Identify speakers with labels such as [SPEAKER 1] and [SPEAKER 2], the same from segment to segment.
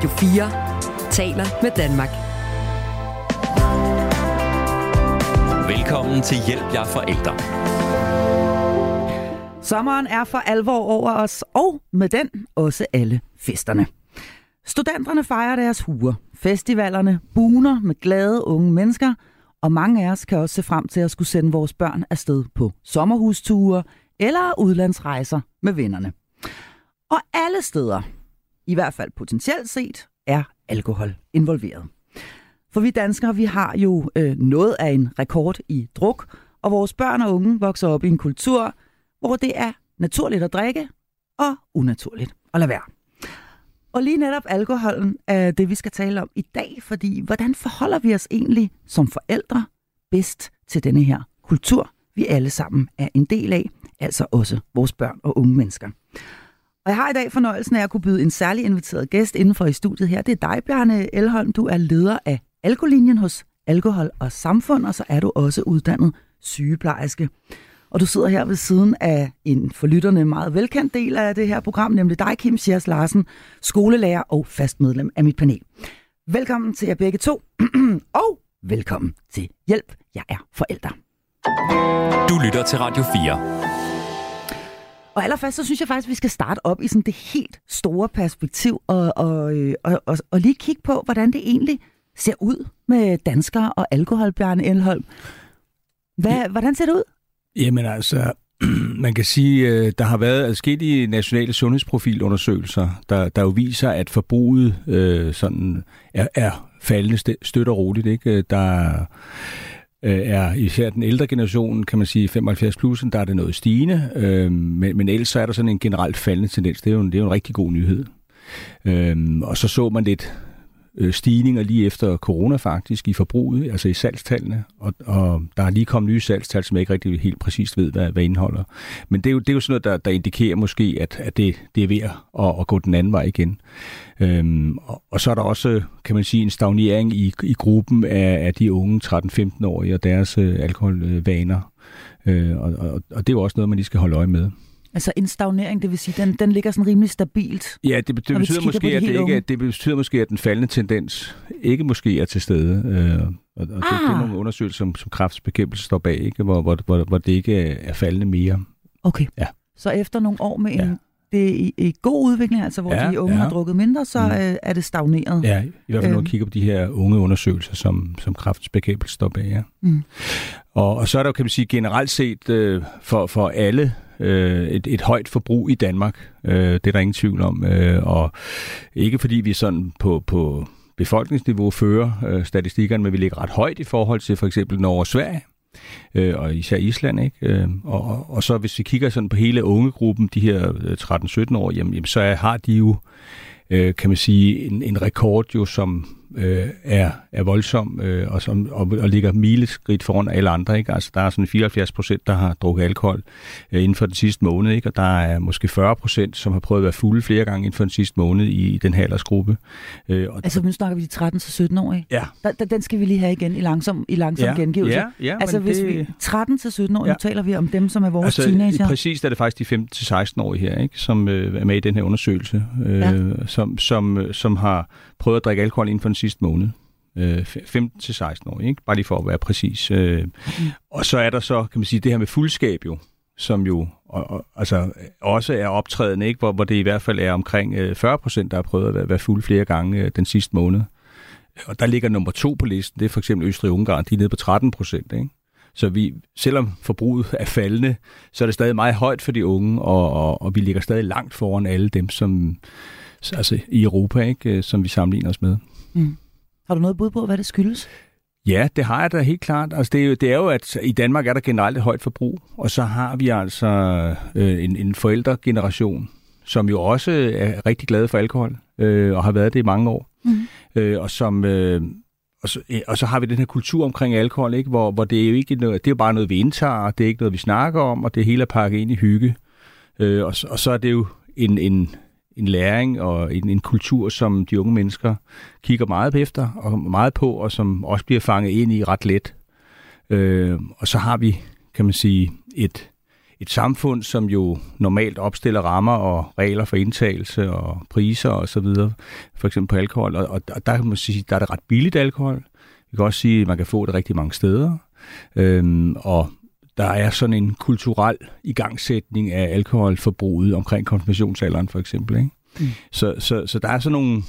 [SPEAKER 1] Radio 4 taler med Danmark.
[SPEAKER 2] Velkommen til Hjælp jer forældre.
[SPEAKER 3] Sommeren er for alvor over os, og med den også alle festerne. Studenterne fejrer deres huer. Festivalerne buner med glade unge mennesker, og mange af os kan også se frem til at skulle sende vores børn afsted på sommerhusture eller udlandsrejser med vennerne. Og alle steder, i hvert fald potentielt set, er alkohol involveret. For vi danskere, vi har jo øh, noget af en rekord i druk, og vores børn og unge vokser op i en kultur, hvor det er naturligt at drikke og unaturligt at lade være. Og lige netop alkoholen er det, vi skal tale om i dag, fordi hvordan forholder vi os egentlig som forældre bedst til denne her kultur, vi alle sammen er en del af, altså også vores børn og unge mennesker. Og jeg har i dag fornøjelsen af at kunne byde en særlig inviteret gæst indenfor i studiet her. Det er dig, Bjarne Elholm. Du er leder af Alkolinjen hos Alkohol og Samfund, og så er du også uddannet sygeplejerske. Og du sidder her ved siden af en for lytterne meget velkendt del af det her program, nemlig dig, Kim Schiers Larsen, skolelærer og fast medlem af mit panel. Velkommen til jer begge to, og velkommen til Hjælp, jeg er forælder.
[SPEAKER 2] Du lytter til Radio 4.
[SPEAKER 3] Og allerførst, så synes jeg faktisk, at vi skal starte op i sådan det helt store perspektiv, og, og, øh, og, og, og lige kigge på, hvordan det egentlig ser ud med danskere og alkohol, Bjarne Elholm. Hvad, ja. Hvordan ser det ud?
[SPEAKER 4] Jamen altså, man kan sige, øh, der har været adskillige nationale sundhedsprofilundersøgelser, der, der jo viser, at forbruget øh, sådan er, er faldende støt og roligt. Ikke? Der øh, er især den ældre generation, kan man sige 75 plus, der er det noget stigende, øh, men, men ellers så er der sådan en generelt faldende tendens. Det er jo en, det er jo en rigtig god nyhed. Øh, og så så man lidt øh, stigninger lige efter corona faktisk i forbruget, altså i salgstallene, og, og der er lige kommet nye salgstal, som jeg ikke rigtig helt præcist ved, hvad, hvad indeholder. Men det er jo, det er jo sådan noget, der, der indikerer måske, at, at det, det er ved at, at gå den anden vej igen. Øhm, og, og så er der også, kan man sige, en stagnering i, i gruppen af, af de unge 13-15-årige og deres øh, alkoholvaner. Øh, og, og, og det er jo også noget, man lige skal holde øje med.
[SPEAKER 3] Altså en stagnering, det vil sige, den, den ligger sådan rimelig stabilt.
[SPEAKER 4] Ja, det, det betyder måske, at det, ikke, det betyder måske, at den faldende tendens ikke måske er til stede. Øh, og og ah. det, det er ah. nogle undersøgelser, som, som kræftbekæmpelse står bag, ikke? Hvor, hvor, hvor, hvor det ikke er faldende mere.
[SPEAKER 3] Okay. Ja. Så efter nogle år med en ja det er i, i god udvikling, altså hvor ja, de unge ja. har drukket mindre, så mm. øh, er det stagneret.
[SPEAKER 4] Ja, i hvert fald når man øhm. kigger på de her unge undersøgelser, som, som kraftens står bag. Ja. Mm. Og, og så er der jo, kan man sige, generelt set øh, for, for alle øh, et, et højt forbrug i Danmark. Øh, det er der ingen tvivl om. Øh, og ikke fordi vi sådan på, på befolkningsniveau fører øh, statistikkerne, men vi ligger ret højt i forhold til for eksempel Norge og Sverige øh, og især Island. Ikke? Øh, og, og så hvis vi kigger sådan på hele ungegruppen, de her øh, 13-17 år, jamen, jamen, så er, har de jo, øh, kan man sige, en, en rekord jo, som øh, er, er voldsom øh, og, som, og, og ligger mileskridt foran alle andre. Ikke? Altså, der er sådan 74 procent, der har drukket alkohol øh, inden for den sidste måned, ikke? og der er måske 40 procent, som har prøvet at være fulde flere gange inden for den sidste måned i, i den her aldersgruppe.
[SPEAKER 3] Øh, og altså, nu snakker vi de 13-17 år, ikke?
[SPEAKER 4] Ja.
[SPEAKER 3] Der, der, den skal vi lige have igen i langsom, i langsom ja. gengivelse. Ja, ja, altså, hvis det... vi 13-17 år, ja. nu taler vi om dem, som er vores altså, teenager.
[SPEAKER 4] Præcis, der er det faktisk de 15-16 år her, ikke? som øh, er med i den her undersøgelse, øh, ja. som, som, som har prøvet at drikke alkohol inden for den sidste måned. Øh, 15 til 16 år, ikke? Bare lige for at være præcis. Øh. Og så er der så, kan man sige, det her med fuldskab jo, som jo og, og, altså, også er optrædende, ikke? Hvor, hvor det i hvert fald er omkring øh, 40 procent, der har prøvet at være, være fuld flere gange øh, den sidste måned. Og der ligger nummer to på listen, det er for eksempel Østrig-Ungarn, de er nede på 13 procent, ikke? Så vi, selvom forbruget er faldende, så er det stadig meget højt for de unge, og, og, og vi ligger stadig langt foran alle dem, som, altså i Europa, ikke, øh, som vi sammenligner os med. Mm.
[SPEAKER 3] Har du noget bud på, hvad det skyldes?
[SPEAKER 4] Ja, det har jeg da helt klart. Altså, det, er jo, det er jo, at i Danmark er der generelt et højt forbrug, og så har vi altså øh, en, en forældregeneration, som jo også er rigtig glade for alkohol, øh, og har været det i mange år. Mm. Øh, og som... Øh, og så, og så har vi den her kultur omkring alkohol, ikke? Hvor, hvor det er jo ikke noget, det er bare noget, vi indtager, det er ikke noget, vi snakker om, og det hele er pakket ind i hygge. Øh, og, og så er det jo en, en, en læring og en, en kultur, som de unge mennesker kigger meget efter og meget på, og som også bliver fanget ind i ret let. Øh, og så har vi, kan man sige, et, et samfund, som jo normalt opstiller rammer og regler for indtagelse og priser og så videre, for eksempel på alkohol, og, og, og der kan man sige, der er det ret billigt alkohol. Vi kan også sige, at man kan få det rigtig mange steder. Øhm, og der er sådan en kulturel igangsætning af alkoholforbruget omkring konfirmationsalderen for eksempel. Ikke? Mm. Så, så, så der er sådan nogle,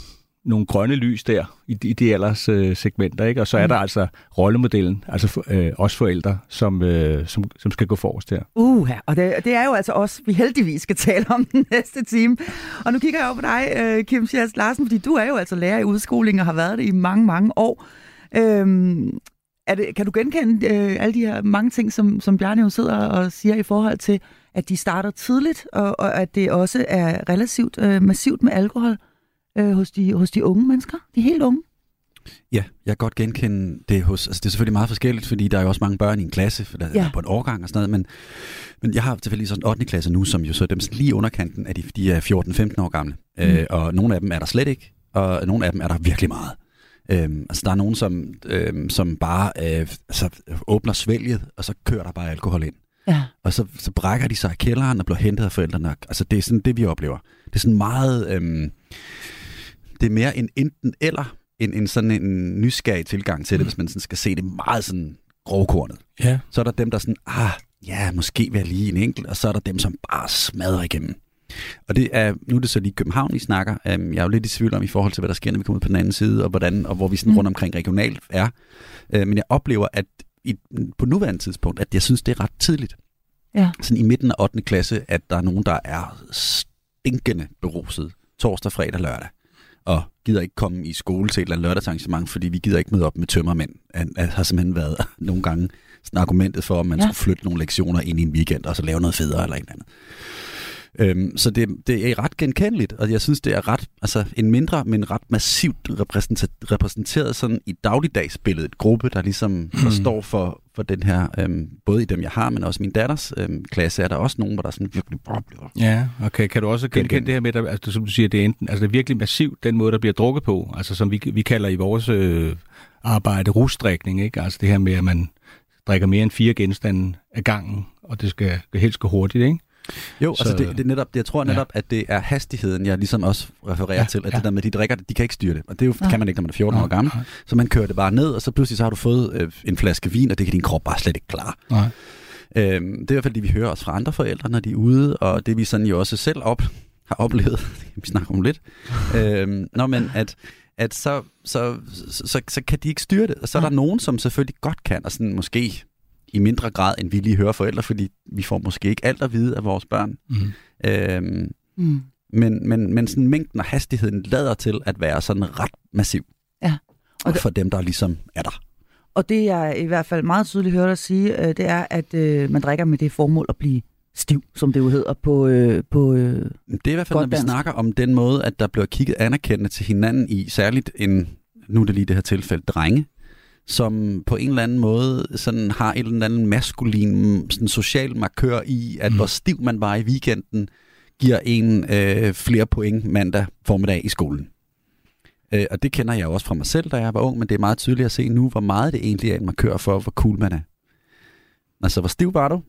[SPEAKER 4] nogle grønne lys der i, i de alders øh, segmenter, ikke? og så er mm. der altså rollemodellen, altså for, øh, os forældre, som, øh, som, som skal gå forrest her.
[SPEAKER 3] Uh, og det, det er jo altså os, vi heldigvis skal tale om den næste time. Og nu kigger jeg over på dig, øh, Kim Schiers Larsen, fordi du er jo altså lærer i udskoling og har været det i mange, mange år. Øhm, er det, kan du genkende øh, alle de her mange ting, som, som Bjarne jo sidder og siger i forhold til, at de starter tidligt, og, og at det også er relativt øh, massivt med alkohol øh, hos, de, hos de unge mennesker, de helt unge?
[SPEAKER 5] Ja, jeg kan godt genkende det hos... Altså det er selvfølgelig meget forskelligt, fordi der er jo også mange børn i en klasse, for der ja. er på en årgang og sådan noget, men, men jeg har selvfølgelig sådan en 8. klasse nu, som jo så er dem lige underkanten af de, de er 14-15 år gamle. Mm. Øh, og nogle af dem er der slet ikke, og nogle af dem er der virkelig meget. Øhm, altså der er nogen, som, øhm, som bare øh, altså, åbner svælget, og så kører der bare alkohol ind. Ja. Og så, så brækker de sig i kælderen og bliver hentet af forældrene. Altså det er sådan det, vi oplever. Det er sådan meget... Øhm, det er mere en enten eller, en, en sådan en nysgerrig tilgang til det, mm. hvis man sådan skal se det meget sådan grovkornet. Ja. Så er der dem, der sådan, ah, ja, måske vil jeg lige en enkelt, og så er der dem, som bare smadrer igennem. Og det er, nu er det så lige København, vi snakker. Um, jeg er jo lidt i tvivl om i forhold til, hvad der sker, når vi kommer ud på den anden side, og, hvordan, og hvor vi sådan mm. rundt omkring regionalt er. Uh, men jeg oplever, at i, på nuværende tidspunkt, at jeg synes, det er ret tidligt. Ja. Sådan i midten af 8. klasse, at der er nogen, der er stinkende beruset torsdag, fredag, lørdag og gider ikke komme i skole til et eller andet lørdagsarrangement, fordi vi gider ikke møde op med tømmermænd. Det har simpelthen været nogle gange sådan argumentet for, at man ja. skulle flytte nogle lektioner ind i en weekend, og så lave noget federe eller et eller andet. Øhm, så det, det er ret genkendeligt, og jeg synes, det er ret, altså en mindre, men ret massivt repræsenteret sådan i dagligdagsbilledet, et gruppe, der ligesom mm. der står for, for den her, øhm, både i dem, jeg har, men også min datters øhm, klasse, er der også nogen, hvor der sådan virkelig bobler.
[SPEAKER 4] Ja, okay. Kan du også genkende det her med, at, altså, som du siger, det er, enten, altså, det er virkelig massivt, den måde, der bliver drukket på, altså som vi, vi kalder i vores øh, arbejde rusdrikning, ikke? Altså det her med, at man drikker mere end fire genstande af gangen, og det skal helst gå hurtigt, ikke?
[SPEAKER 5] Jo, så, altså det, det er netop, jeg tror netop, ja. at det er hastigheden, jeg ligesom også refererer ja, til, at ja. det der med, de drikker de kan ikke styre det. Og det, er jo, det kan man ikke, når man er 14 ja, år gammel. Ja. Så man kører det bare ned, og så pludselig så har du fået øh, en flaske vin, og det kan din krop bare slet ikke klare. Nej. Øhm, det er i hvert fald det, vi hører også fra andre forældre, når de er ude, og det vi sådan jo også selv op, har oplevet, vi snakker om lidt, øhm, når man, at, at så, så, så, så, så kan de ikke styre det. Og så er ja. der nogen, som selvfølgelig godt kan, og sådan måske i mindre grad, end vi lige hører forældre, fordi vi får måske ikke alt at vide af vores børn. Mm. Øhm, mm. Men, men, men sådan mængden og hastigheden lader til at være sådan ret massiv. Ja. Og det, for dem, der ligesom er der.
[SPEAKER 3] Og det, jeg i hvert fald meget tydeligt hører dig sige, øh, det er, at øh, man drikker med det formål at blive stiv, som det jo hedder på, øh, på øh, Det
[SPEAKER 5] er i hvert fald, når vi dansk. snakker om den måde, at der bliver kigget anerkendende til hinanden i, særligt en, nu er det lige det her tilfælde, drenge, som på en eller anden måde sådan har en eller anden maskulin sådan social markør i, at mm. hvor stiv man var i weekenden, giver en øh, flere point mandag formiddag i skolen. Øh, og det kender jeg også fra mig selv, da jeg var ung, men det er meget tydeligt at se nu, hvor meget det egentlig er en markør for, hvor cool man er. Altså, hvor stiv var du?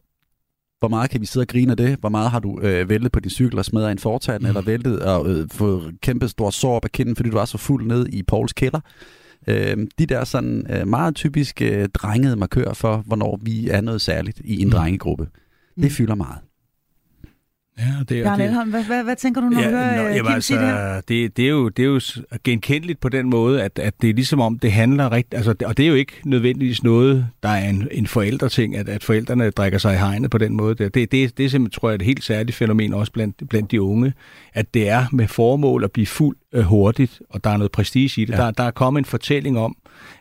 [SPEAKER 5] Hvor meget kan vi sidde og grine af det? Hvor meget har du øh, væltet på din cykel og smadret en fortand, mm. eller væltet og øh, fået kæmpe stor sår op af kinden, fordi du var så fuld ned i Pauls kælder? Øh, de der sådan øh, meget typiske øh, drengede markører for, hvornår vi er noget særligt i en mm. drengegruppe. Det mm. fylder meget.
[SPEAKER 3] Ja, det, er, det, Elholm, hvad, hvad, hvad tænker du, når ja, du hører nå, jamen, altså, det her?
[SPEAKER 4] Det, det, er jo, det er jo genkendeligt på den måde, at, at det er ligesom om, det handler rigtigt, altså, og det er jo ikke nødvendigvis noget, der er en, en forældreting, at, at forældrene drikker sig i hegnet på den måde. Det, det, det, det er simpelthen, tror jeg, et helt særligt fænomen også blandt, blandt de unge, at det er med formål at blive fuld øh, hurtigt, og der er noget prestige i det. Ja. Der, der er kommet en fortælling om,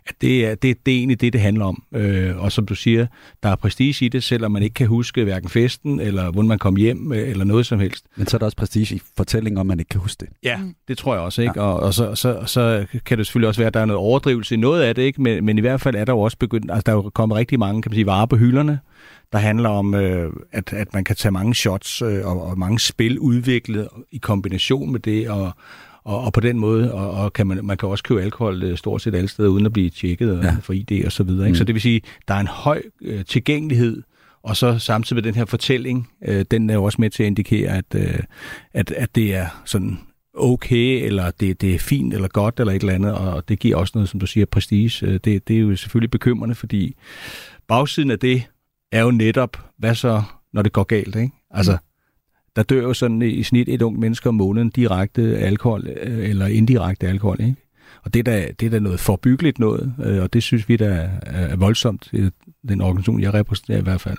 [SPEAKER 4] at det er, det, det er egentlig det, det handler om. Øh, og som du siger, der er prestige i det, selvom man ikke kan huske hverken festen, eller hvordan man kom hjem, øh, eller noget som helst.
[SPEAKER 5] Men så er der også prestige i fortællingen om, man ikke kan huske det.
[SPEAKER 4] Ja, det tror jeg også. Ikke? Ja. Og, og så, så, så kan det selvfølgelig også være, at der er noget overdrivelse i noget af det, ikke? Men, men i hvert fald er der jo også begyndt, altså der er jo kommet rigtig mange kan man sige, varer på hylderne, der handler om, øh, at, at man kan tage mange shots øh, og, og mange spil udviklet i kombination med det, og, og, og på den måde, og, og kan man, man kan også købe alkohol øh, stort set alle steder, uden at blive tjekket ja. for ID og så videre. Ikke? Mm. Så det vil sige, der er en høj øh, tilgængelighed Og så samtidig med den her fortælling, øh, den er jo også med til at indikere, at, øh, at, at det er sådan okay, eller det, det er fint, eller godt, eller et eller andet, og det giver også noget, som du siger, prestige. Øh, det, det er jo selvfølgelig bekymrende, fordi bagsiden af det er jo netop, hvad så, når det går galt, ikke? Altså, der dør jo sådan i snit et ung menneske om måneden direkte alkohol, øh, eller indirekte alkohol, ikke? Og det er da, det er da noget forbyggeligt noget, øh, og det synes vi da er voldsomt, den organisation, jeg repræsenterer i hvert fald.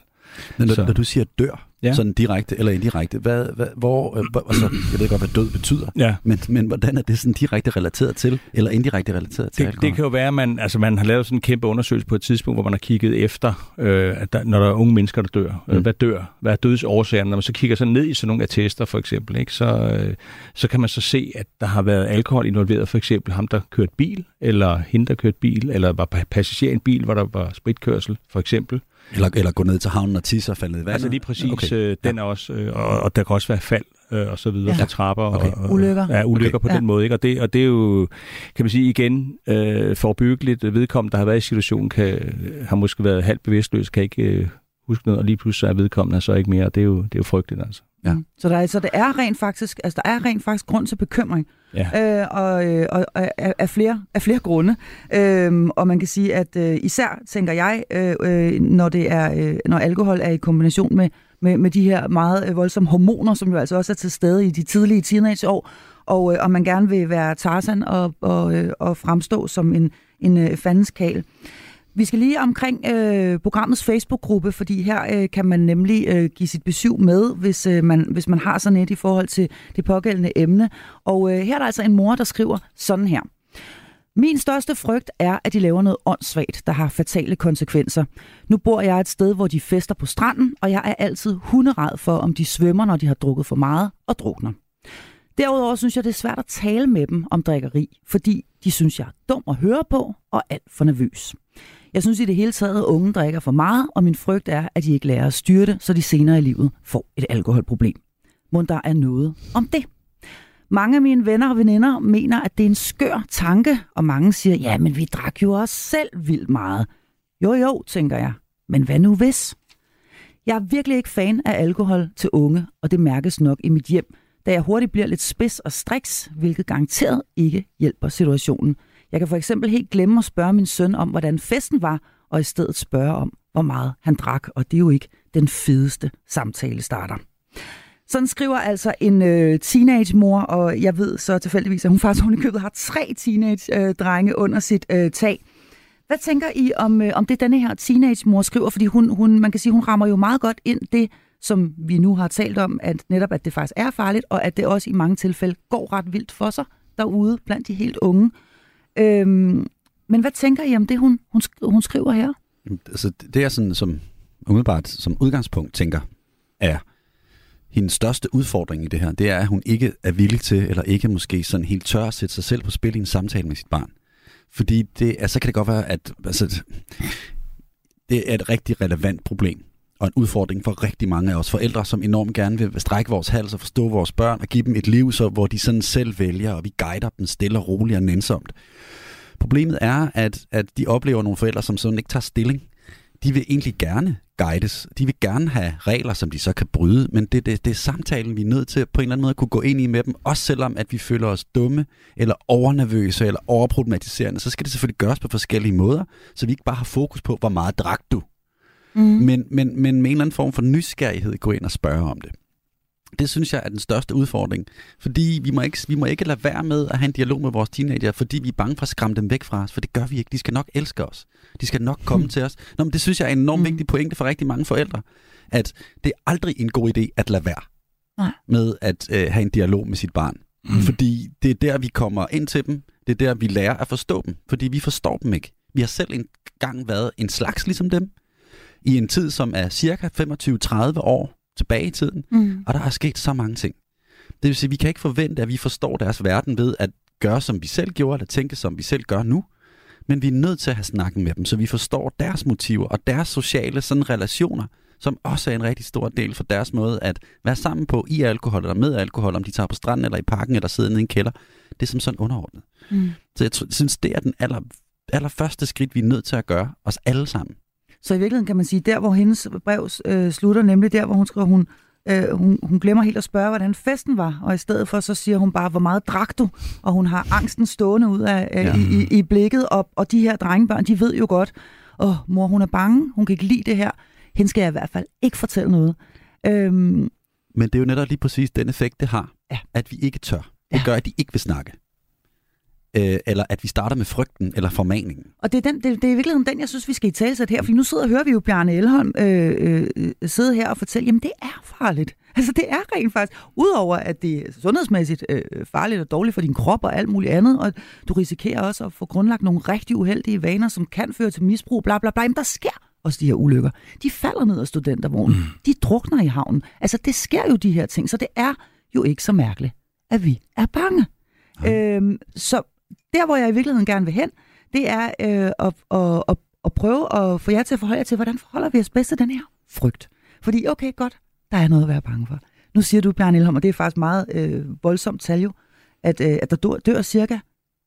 [SPEAKER 5] Men når, når du siger dør, ja. sådan direkte eller indirekte, hvad, hvad, hvor, øh, altså, jeg ved godt, hvad død betyder,
[SPEAKER 4] ja.
[SPEAKER 5] men, men hvordan er det sådan direkte relateret til, eller indirekte relateret til
[SPEAKER 4] det, alkohol? Det kan jo være, at man, altså, man har lavet sådan en kæmpe undersøgelse på et tidspunkt, hvor man har kigget efter, øh, at der, når der er unge mennesker, der dør. Øh, mm. hvad dør? Hvad er dødsårsagen? Når man så kigger sådan ned i sådan nogle attester, for eksempel, ikke, så, øh, så kan man så se, at der har været alkohol involveret, for eksempel ham, der kørte bil, eller hende, der kørte bil, eller var passager i en bil, hvor der var spritkørsel, for eksempel.
[SPEAKER 5] Eller, eller gå ned til havnen og tisse og falde i vandet?
[SPEAKER 4] Altså lige præcis, okay. øh, den ja. er også, øh, og, og der kan også være fald øh, og så videre ja. trapper.
[SPEAKER 3] Okay.
[SPEAKER 4] Og,
[SPEAKER 3] og, ulykker.
[SPEAKER 4] Ja, ulykker okay. på ja. den måde. Ikke? Og, det, og det er jo, kan man sige igen, øh, forbyggeligt. Vedkommende, der har været i situationen, kan, har måske været halvt bevidstløs, kan ikke øh, huske noget, og lige pludselig er vedkommende så ikke mere. Det er jo, det er jo frygteligt altså.
[SPEAKER 3] Ja. Mm. Så, der, er, så det er rent faktisk, altså der er rent faktisk grund til bekymring. Ja. Øh, og, øh, og, og af, af, flere, af flere grunde. Øh, og man kan sige, at øh, især tænker jeg, øh, øh, når, det er, øh, når alkohol er i kombination med, med, med de her meget øh, voldsomme hormoner, som jo altså også er til stede i de tidlige teenageår, og, øh, og man gerne vil være Tarzan og, og, øh, og fremstå som en, en øh, fandens kal. Vi skal lige omkring øh, programmets Facebook-gruppe, fordi her øh, kan man nemlig øh, give sit besøg med, hvis, øh, man, hvis man har sådan et i forhold til det pågældende emne. Og øh, her er der altså en mor, der skriver sådan her. Min største frygt er, at de laver noget åndssvagt, der har fatale konsekvenser. Nu bor jeg et sted, hvor de fester på stranden, og jeg er altid hunderad for, om de svømmer, når de har drukket for meget og drukner. Derudover synes jeg, det er svært at tale med dem om drikkeri, fordi de synes, jeg er dum at høre på og alt for nervøs. Jeg synes i det hele taget, at unge drikker for meget, og min frygt er, at de ikke lærer at styre det, så de senere i livet får et alkoholproblem. Må der er noget om det. Mange af mine venner og veninder mener, at det er en skør tanke, og mange siger, ja, men vi drak jo også selv vildt meget. Jo, jo, tænker jeg. Men hvad nu hvis? Jeg er virkelig ikke fan af alkohol til unge, og det mærkes nok i mit hjem, da jeg hurtigt bliver lidt spids og striks, hvilket garanteret ikke hjælper situationen. Jeg kan for eksempel helt glemme at spørge min søn om, hvordan festen var, og i stedet spørge om, hvor meget han drak, og det er jo ikke den fedeste samtale starter. Sådan skriver altså en øh, teenage-mor, og jeg ved så tilfældigvis, at hun faktisk hun i købet har tre teenage-drenge øh, under sit øh, tag. Hvad tænker I om, øh, om det, denne her teenage-mor skriver? Fordi hun, hun, man kan sige, hun rammer jo meget godt ind det, som vi nu har talt om, at netop at det faktisk er farligt, og at det også i mange tilfælde går ret vildt for sig derude blandt de helt unge. Øhm, men hvad tænker I om det, hun, hun, hun skriver her?
[SPEAKER 5] Altså, det er sådan, som umiddelbart som udgangspunkt tænker, er hendes største udfordring i det her, det er, at hun ikke er villig til, eller ikke måske sådan helt tør at sætte sig selv på spil i en samtale med sit barn. Fordi det, altså, kan det godt være, at altså, det er et rigtig relevant problem og en udfordring for rigtig mange af os forældre, som enormt gerne vil strække vores hals og forstå vores børn og give dem et liv, så, hvor de sådan selv vælger, og vi guider dem stille og roligt og nænsomt. Problemet er, at, at de oplever nogle forældre, som sådan ikke tager stilling. De vil egentlig gerne guides. De vil gerne have regler, som de så kan bryde, men det, det, det er samtalen, vi er nødt til på en eller anden måde at kunne gå ind i med dem, også selvom at vi føler os dumme, eller overnervøse, eller overproblematiserende, så skal det selvfølgelig gøres på forskellige måder, så vi ikke bare har fokus på, hvor meget drak du, Mm. Men, men, men med en eller anden form for nysgerrighed gå ind og spørge om det. Det synes jeg er den største udfordring. Fordi vi må, ikke, vi må ikke lade være med at have en dialog med vores teenager, fordi vi er bange for at skræmme dem væk fra os. For det gør vi ikke. De skal nok elske os. De skal nok komme mm. til os. Nå, men det synes jeg er en enormt mm. vigtig pointe for rigtig mange forældre. At det er aldrig en god idé at lade være Nej. med at øh, have en dialog med sit barn. Mm. Fordi det er der, vi kommer ind til dem. Det er der, vi lærer at forstå dem. Fordi vi forstår dem ikke. Vi har selv engang været en slags ligesom dem i en tid, som er cirka 25-30 år tilbage i tiden, mm. og der er sket så mange ting. Det vil sige, at vi kan ikke forvente, at vi forstår deres verden ved at gøre, som vi selv gjorde, eller tænke, som vi selv gør nu. Men vi er nødt til at have snakken med dem, så vi forstår deres motiver og deres sociale sådan, relationer, som også er en rigtig stor del for deres måde at være sammen på i alkohol eller med alkohol, om de tager på stranden eller i parken eller sidder i en kælder. Det er som sådan underordnet. Mm. Så jeg synes, det er den aller, allerførste skridt, vi er nødt til at gøre, os alle sammen.
[SPEAKER 3] Så i virkeligheden kan man sige, der hvor hendes brev øh, slutter, nemlig der, hvor hun skriver, hun, øh, hun, hun glemmer helt at spørge, hvordan festen var, og i stedet for så siger hun bare, hvor meget drak du, og hun har angsten stående ud af øh, ja. i, i, i blikket, og, og de her drengebørn, de ved jo godt, åh, mor, hun er bange, hun kan ikke lide det her, hende skal jeg i hvert fald ikke fortælle noget. Øhm,
[SPEAKER 5] Men det er jo netop lige præcis den effekt, det har,
[SPEAKER 3] Ja.
[SPEAKER 5] at vi ikke tør. Det
[SPEAKER 3] Ja.
[SPEAKER 5] gør, at de ikke vil snakke. Øh, eller at vi starter med frygten eller formaningen.
[SPEAKER 3] Og det er, den, det, det er i virkeligheden den, jeg synes, vi skal i tale her. For nu sidder og hører vi jo Bjarne Elholm øh, øh, sidde her og fortælle, jamen det er farligt. Altså det er rent faktisk, udover at det er sundhedsmæssigt øh, farligt og dårligt for din krop og alt muligt andet, og du risikerer også at få grundlagt nogle rigtig uheldige vaner, som kan føre til misbrug, bla bla bla. Jamen der sker også de her ulykker. De falder ned af studentervognen. Mm. De drukner i havnen. Altså det sker jo de her ting, så det er jo ikke så mærkeligt, at vi er bange. Øhm, så der, hvor jeg i virkeligheden gerne vil hen, det er øh, at, at, at, at prøve at få jer til at forholde jer til, hvordan forholder vi os bedst til den her frygt. Fordi, okay, godt, der er noget at være bange for. Nu siger du, Bjarne Elholm, og det er faktisk meget øh, voldsomt tal jo, at, øh, at der dør, dør cirka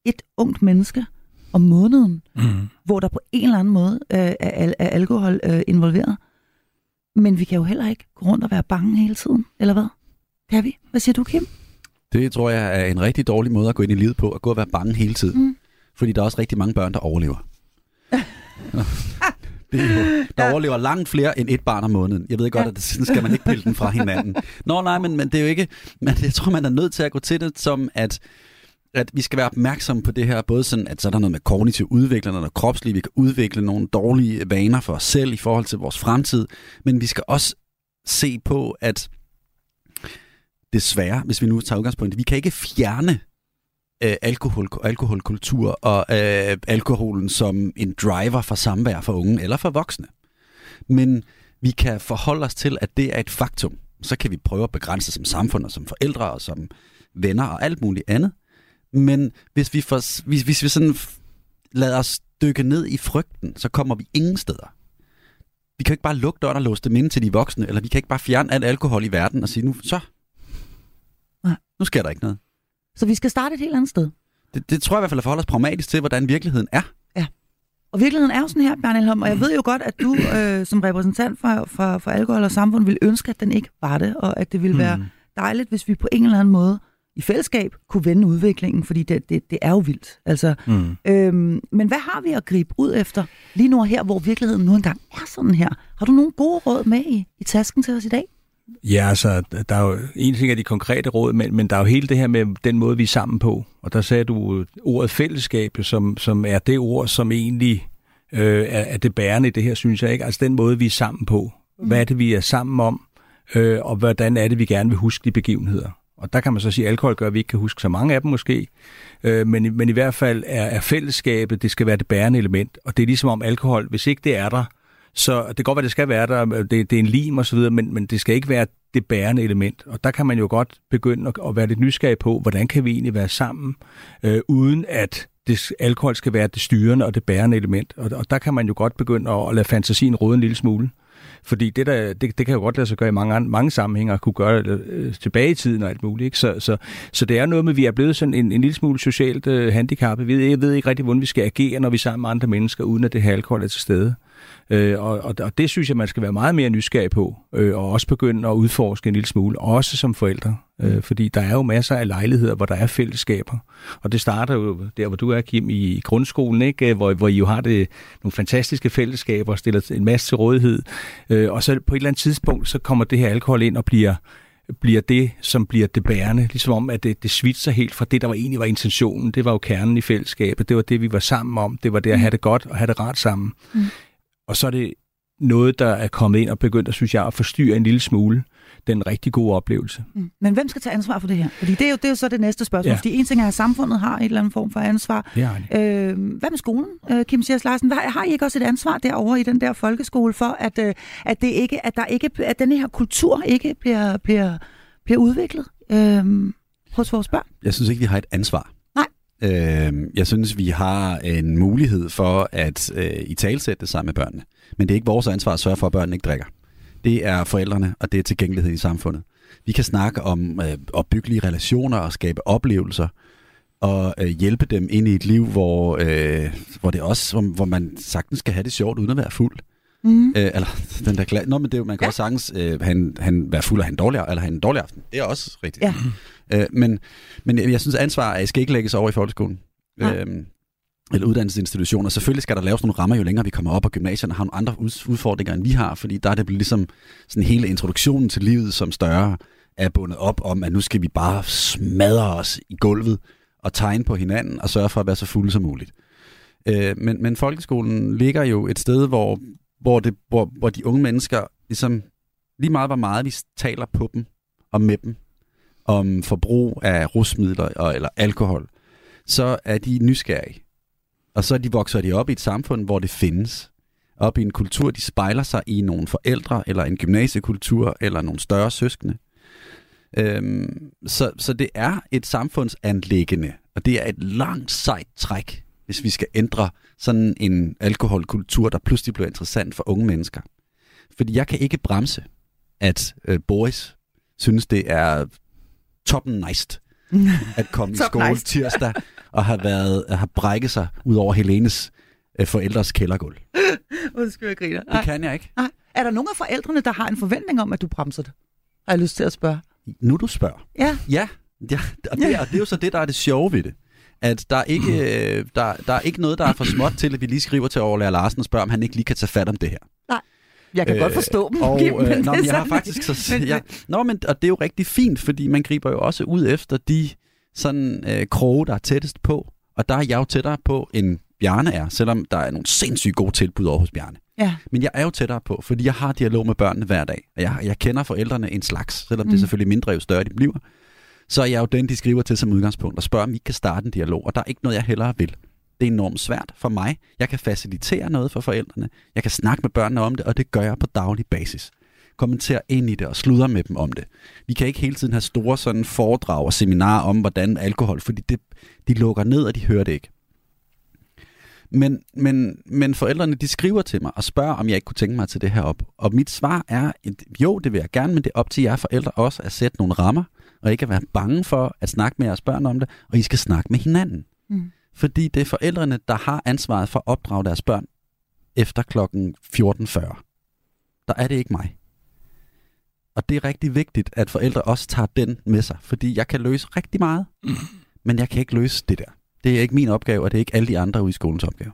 [SPEAKER 3] et ungt menneske om måneden,
[SPEAKER 4] Mm.
[SPEAKER 3] hvor der på en eller anden måde øh, er, er alkohol øh, involveret. Men vi kan jo heller ikke gå rundt og være bange hele tiden, eller hvad? Kan vi? Hvad siger du, Kim?
[SPEAKER 5] Det tror jeg er en rigtig dårlig måde at gå ind i livet på, at gå og være bange hele tiden.
[SPEAKER 3] Mm.
[SPEAKER 5] Fordi der er også rigtig mange børn, der overlever. det er jo, der overlever langt flere end et barn om måneden. Jeg ved godt,
[SPEAKER 3] Ja.
[SPEAKER 5] at det, sådan skal man ikke pille den fra hinanden. Nå nej, men, men det er jo ikke... Men jeg tror, man er nødt til at gå til det som, at at vi skal være opmærksomme på det her, både sådan, at så er der noget med kognitiv udvikling, og noget kropsligt, vi kan udvikle nogle dårlige vaner for os selv i forhold til vores fremtid, men vi skal også se på, at desværre, hvis vi nu tager udgangspunkt, i vi kan ikke fjerne øh, alkohol, alkoholkultur og øh, alkoholen som en driver for samvær for unge eller for voksne. Men vi kan forholde os til, at det er et faktum. Så kan vi prøve at begrænse som samfund og som forældre og som venner og alt muligt andet. Men hvis vi, for, hvis, hvis vi sådan lader os dykke ned i frygten, så kommer vi ingen steder. Vi kan ikke bare lukke døren og låse dem ind til de voksne, eller vi kan ikke bare fjerne al alkohol i verden og sige, nu så,
[SPEAKER 3] Nej.
[SPEAKER 5] nu sker der ikke noget.
[SPEAKER 3] Så vi skal starte et helt andet sted.
[SPEAKER 5] Det, det tror jeg i hvert fald at forholde os pragmatisk til, hvordan virkeligheden er.
[SPEAKER 3] Og virkeligheden er jo sådan her, Bjarne Elholm, og jeg ved jo godt, at du øh, som repræsentant for, for, for alkohol og samfund vil ønske, at den ikke var det, og at det ville være
[SPEAKER 5] Mm.
[SPEAKER 3] dejligt, hvis vi på en eller anden måde i fællesskab kunne vende udviklingen, fordi det, det, det er jo vildt. Altså,
[SPEAKER 4] Mm.
[SPEAKER 3] øhm, men hvad har vi at gribe ud efter lige nu her, hvor virkeligheden nu engang er sådan her? Har du nogle gode råd med i, i tasken til os i dag?
[SPEAKER 4] Ja, altså, der er jo en ting af de konkrete råd, men, men der er jo hele det her med den måde, vi er sammen på. Og der sagde du ordet fællesskab, som, som er det ord, som egentlig øh, er, er det bærende i det her, synes jeg. ikke. Altså den måde, vi er sammen på. Hvad er det, vi er sammen om? Øh, og hvordan er det, vi gerne vil huske de begivenheder? Og der kan man så sige, at alkohol gør, at vi ikke kan huske så mange af dem måske. Øh, men, men i hvert fald er, er fællesskabet, det skal være det bærende element. Og det er ligesom om alkohol, hvis ikke det er der, så det kan godt være, det skal være der, det, det er en lim og så videre, men, men det skal ikke være det bærende element. Og der kan man jo godt begynde at, at være lidt nysgerrig på, hvordan kan vi egentlig være sammen, øh, uden at det, alkohol skal være det styrende og det bærende element. Og, og der kan man jo godt begynde at, at lade fantasien råde en lille smule. Fordi det, der, det, det kan jo godt lade sig gøre i mange, mange sammenhænge, og kunne gøre det øh, tilbage i tiden og alt muligt. Ikke? Så, så, så det er noget med, at vi er blevet sådan en, en lille smule socialt øh, handicappet. Vi ved, jeg ved ikke rigtig, hvordan vi skal agere, når vi er sammen med andre mennesker, uden at det her alkohol er til stede. Øh, og, og, og det synes jeg, man skal være meget mere nysgerrig på, øh, og også begynde at udforske en lille smule, også som forældre. Øh, fordi der er jo masser af lejligheder, hvor der er fællesskaber. Og det starter jo der, hvor du er, Kim, i grundskolen, ikke? Hvor, hvor I jo har det, nogle fantastiske fællesskaber og stiller en masse til rådighed. Øh, og så på et eller andet tidspunkt, så kommer det her alkohol ind og bliver bliver det, som bliver det bærende. Ligesom om, at det, det svitser helt fra det, der var egentlig var intentionen. Det var jo kernen i fællesskabet. Det var det, vi var sammen om. Det var det at have det godt og have det rart sammen.
[SPEAKER 3] Mm.
[SPEAKER 4] Og så er det noget, der er kommet ind og begyndt, at, synes jeg, at forstyrre en lille smule den rigtig gode oplevelse.
[SPEAKER 3] Mm. Men hvem skal tage ansvar for det her? Fordi det er jo, det er jo så det næste spørgsmål. Ja.
[SPEAKER 4] Ja.
[SPEAKER 3] Fordi en ting er, at samfundet har en eller anden form for ansvar.
[SPEAKER 4] Har det.
[SPEAKER 3] Øh, hvad med skolen, øh, Kim Sias Larsen? Hvad, har I ikke også et ansvar derovre i den der folkeskole for, at, øh, at, det ikke, at, der ikke, at den her kultur ikke bliver, bliver, bliver udviklet øh, hos vores børn?
[SPEAKER 5] Jeg synes ikke, vi har et ansvar. Øh, jeg synes, vi har en mulighed for at øh, i talsætte det sammen med børnene. Men det er ikke vores ansvar at sørge for, at børnene ikke drikker. Det er forældrene, og det er tilgængelighed i samfundet. Vi kan snakke om øh, opbyggelige relationer og skabe oplevelser, og øh, hjælpe dem ind i et liv, hvor, øh, hvor det også, hvor, hvor man sagtens skal have det sjovt uden at være fuld. Mm. Øh, eller den der glas. Nå, men det er man kan ja. også sagtens øh, han, han være fuld af en dårlig, eller have en dårlig aften. Det er også rigtigt. Ja. Øh, men, men jeg synes, ansvar skal ikke lægges over i folkeskolen. Ja. Øh, eller uddannelsesinstitutioner. Selvfølgelig skal der laves nogle rammer, jo længere vi kommer op, og gymnasierne har nogle andre udfordringer, end vi har, fordi der er det ligesom sådan hele introduktionen til livet som større er bundet op om, at nu skal vi bare smadre os i gulvet og tegne på hinanden og sørge for at være så fulde som muligt. Øh, men, men folkeskolen ligger jo et sted, hvor, hvor, det, hvor, hvor de unge mennesker ligesom lige meget, hvor meget vi taler på dem og med dem om forbrug af rusmidler og, eller alkohol, så er de nysgerrige. Og så de vokser de op i et samfund, hvor det findes. Op i en kultur, de spejler sig i nogle forældre, eller en gymnasiekultur, eller nogle større søskende. Øhm, så, så det er et samfundsanlæggende, og det er et langt sejt træk, hvis vi skal ændre sådan en alkoholkultur, der pludselig bliver interessant for unge mennesker. Fordi jeg kan ikke bremse, at øh, Boris synes, det er toppen nice at komme i skole nice. tirsdag og har, været, har brækket sig ud over Helenes øh, forældres kældergulv.
[SPEAKER 3] Undskyld, jeg griner.
[SPEAKER 5] Det kan jeg ikke.
[SPEAKER 3] Nej. Er der nogen af forældrene, der har en forventning om, at du bremser det? Har jeg lyst til at spørge.
[SPEAKER 5] Nu du spørger.
[SPEAKER 3] Ja.
[SPEAKER 5] Ja, ja og, det, og det er jo så det, der er det sjove ved det. At der er, ikke, øh, der, der er ikke noget, der er for småt til, at vi lige skriver til Overlærer Larsen og spørger, om han ikke lige kan tage fat om det her.
[SPEAKER 3] Nej. Jeg kan øh, godt forstå dem.
[SPEAKER 5] Og, Kim, øh, nå, men jeg har faktisk så, ja, nå, men, og det er jo rigtig fint, fordi man griber jo også ud efter de sådan øh, kroge, der er tættest på. Og der er jeg jo tættere på, end Bjarne er, selvom der er nogle sindssygt gode tilbud over hos Bjarne.
[SPEAKER 3] Ja.
[SPEAKER 5] Men jeg er jo tættere på, fordi jeg har dialog med børnene hver dag. Og jeg, jeg kender forældrene en slags, selvom mm. det er selvfølgelig mindre, jo større de bliver. Så er jeg jo den, de skriver til som udgangspunkt, og spørger, om vi kan starte en dialog. Og der er ikke noget, jeg hellere vil. Det er enormt svært for mig. Jeg kan facilitere noget for forældrene. Jeg kan snakke med børnene om det, og det gør jeg på daglig basis. Kommenter ind i det og sludre med dem om det. Vi kan ikke hele tiden have store sådan foredrag og seminarer om, hvordan alkohol, fordi det, de lukker ned, og de hører det ikke. Men, men, men forældrene, de skriver til mig og spørger, om jeg ikke kunne tænke mig til det her op. Og mit svar er, jo, det vil jeg gerne, men det er op til jer forældre også at sætte nogle rammer, og ikke at være bange for at snakke med jeres børn om det, og I skal snakke med hinanden. Mm. Fordi det er forældrene, der har ansvaret for at opdrage deres børn efter klokken 14.40. Der er det ikke mig. Og det er rigtig vigtigt, at forældre også tager den med sig, fordi jeg kan løse rigtig meget, mm. men jeg kan ikke løse det der. Det er ikke min opgave, og det er ikke alle de andre ude i skolens opgave.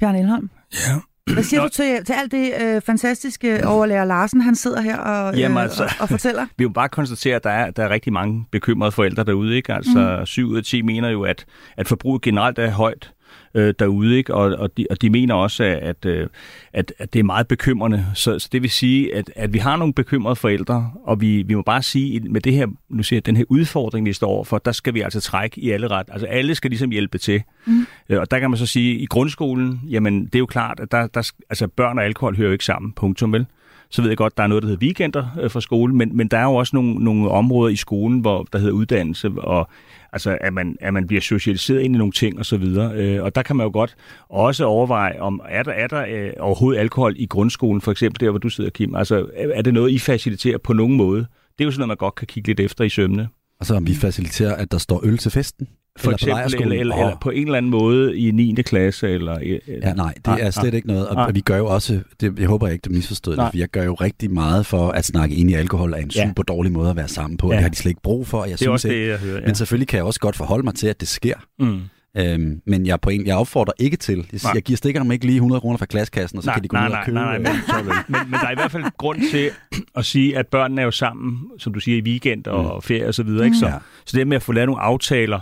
[SPEAKER 3] Bjørn Elholm?
[SPEAKER 4] Ja.
[SPEAKER 3] Hvad siger Nå. du til, til alt det øh, fantastiske overlærer Larsen, han sidder her og, Jamen, øh, altså, og, og fortæller?
[SPEAKER 4] Vi må bare konstatere, at der er, der er rigtig mange bekymrede forældre derude. Ikke? Altså mm. 7 ud af 10 mener jo, at, at forbruget generelt er højt øh, derude, ikke? Og, og, de, og de mener også, at, øh, at, at det er meget bekymrende. Så, så det vil sige, at, at vi har nogle bekymrede forældre, og vi, vi må bare sige, med det her, nu siger jeg, den her udfordring, vi står overfor, der skal vi altså trække i alle ret. Altså alle skal ligesom hjælpe til. Mm. Øh, og der kan man så sige, at i grundskolen, jamen det er jo klart, at der, der, altså, børn og alkohol hører jo ikke sammen, punktum vel? Så ved jeg godt, der er noget, der hedder weekender øh, for skolen, men, men der er jo også nogle, nogle områder i skolen, hvor der hedder uddannelse, og altså, at man, at man bliver socialiseret ind i nogle ting og så videre. Øh, og der kan man jo godt også overveje, om er der, er der øh, overhovedet alkohol i grundskolen, for eksempel der, hvor du sidder, Kim? Altså, er det noget, I faciliterer på nogen måde? Det er jo sådan noget, man godt kan kigge lidt efter i sømne.
[SPEAKER 5] Altså om vi faciliterer, at der står øl til festen?
[SPEAKER 4] For eller eksempel, eller, eller, eller på en eller anden måde i 9. klasse? Eller,
[SPEAKER 5] eller, ja, nej, det nej, er slet nej, ikke noget. Og nej. vi gør jo også, det, jeg håber ikke, du misforstod det, for jeg gør jo rigtig meget for at snakke ind i alkohol er en ja. super dårlig måde at være sammen på. Ja. Det har de slet ikke brug for. Jeg
[SPEAKER 4] det
[SPEAKER 5] synes
[SPEAKER 4] også det, jeg hører. Ja.
[SPEAKER 5] Men selvfølgelig kan jeg også godt forholde mig til, at det sker. Mm. Øhm, men jeg, på en, jeg opfordrer ikke til. Jeg, jeg giver stikkerne ikke lige 100 kroner fra klaskassen, og så nej, kan de gå nej, ud og købe. Nej, nej,
[SPEAKER 4] nej, men, men, men der er i hvert fald grund til at sige, at børnene er jo sammen, som du siger, i weekend og mm. ferie og så videre. Ikke? Så, ja. så det med at få lavet nogle aftaler,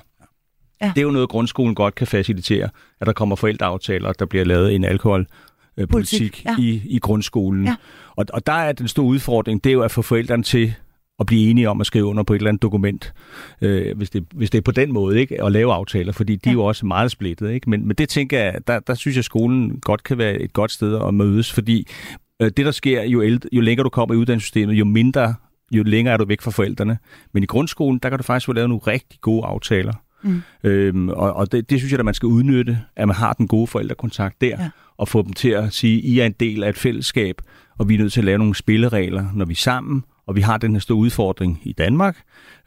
[SPEAKER 4] ja. det er jo noget, grundskolen godt kan facilitere, at der kommer forældreaftaler, der bliver lavet en alkohol politik ja. i, i grundskolen. Ja. Og, og der er den store udfordring, det er jo at få forældrene til at blive enige om at skrive under på et eller andet dokument, øh, hvis, det, hvis det er på den måde, ikke? at lave aftaler, fordi de ja. er jo også meget splittet. Ikke? Men, men det tænker jeg, der, der synes jeg, at skolen godt kan være et godt sted at mødes, fordi øh, det, der sker, jo, ældre, jo længere du kommer i uddannelsessystemet, jo mindre, jo længere er du væk fra forældrene. Men i grundskolen, der kan du faktisk få lavet nogle rigtig gode aftaler. Mm. Øhm, og og det, det synes jeg, at man skal udnytte, at man har den gode forældrekontakt der, ja. og få dem til at sige, I er en del af et fællesskab, og vi er nødt til at lave nogle spilleregler, når vi er sammen, og vi har den her store udfordring i Danmark